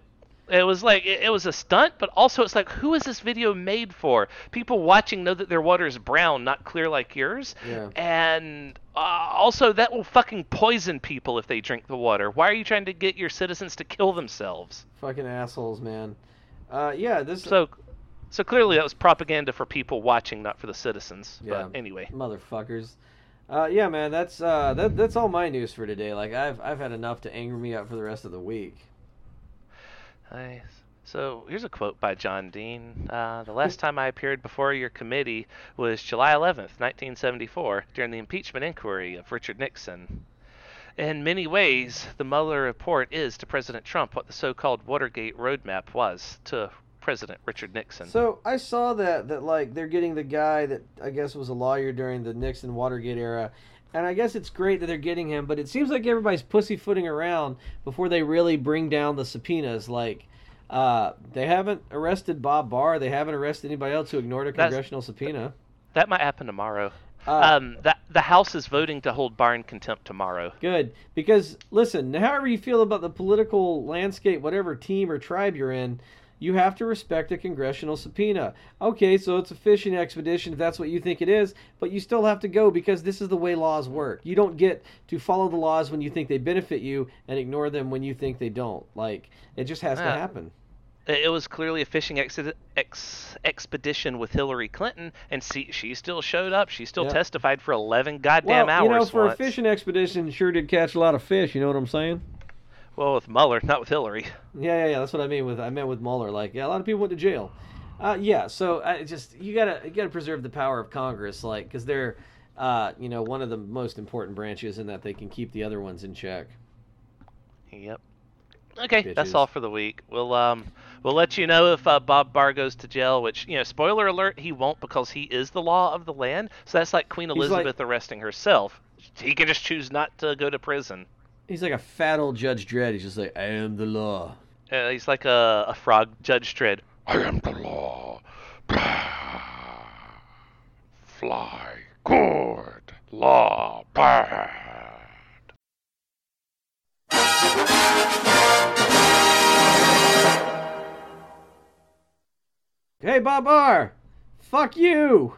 it was like it, it was a stunt, but also it's like who is this video made for? People watching know that their water is brown, not clear like yours. Yeah. And uh, also that will fucking poison people if they drink the water. Why are you trying to get your citizens to kill themselves? Fucking assholes, man. Uh, yeah, this So, so clearly that was propaganda for people watching, not for the citizens. Yeah. But anyway, motherfuckers. Uh, yeah, man, that's uh, that, that's all my news for today. Like I've I've had enough to anger me up for the rest of the week. Nice. So here's a quote by John Dean. Uh, the last time I appeared before your committee was July 11th, 1974, during the impeachment inquiry of Richard Nixon. In many ways, the Mueller report is to President Trump what the so-called Watergate roadmap was to President Richard Nixon. So I saw that that like they're getting the guy that I guess was a lawyer during the Nixon Watergate era, and I guess it's great that they're getting him, but it seems like everybody's pussyfooting around before they really bring down the subpoenas. Like, uh, they haven't arrested Bob Barr, they haven't arrested anybody else who ignored a That's- congressional subpoena. that might happen tomorrow. Uh, um, that the House is voting to hold Barr in contempt tomorrow. Good, because listen, however you feel about the political landscape, whatever team or tribe you're in, you have to respect a congressional subpoena. Okay, so it's a fishing expedition if that's what you think it is, but you still have to go because this is the way laws work. You don't get to follow the laws when you think they benefit you and ignore them when you think they don't. Like it just has to happen. It it was clearly a fishing ex- ex- expedition with Hillary Clinton, and see, she still showed up. She still Yeah. testified for 11 goddamn well, hours. you know, for once. a fishing expedition, sure did catch a lot of fish. You know what I'm saying? Well, with Mueller, not with Hillary. Yeah, yeah, yeah. That's what I mean with I meant with Mueller. Like, yeah, a lot of people went to jail. Uh, yeah, so I just you gotta you gotta preserve the power of Congress, like, because they're, uh, you know, one of the most important branches in that they can keep the other ones in check. Yep. Okay, that's all for the week. We'll um we'll let you know if uh, Bob Barr goes to jail. Which you know, spoiler alert, he won't because he is the law of the land. So that's like Queen like- Elizabeth arresting herself. He can just choose not to go to prison. He's like a fat old Judge Dredd. He's just like, I am the law. Uh, he's like a, a frog, Judge Dredd. I am the law. Fly good, law bad. Hey, Bob Barr, fuck you.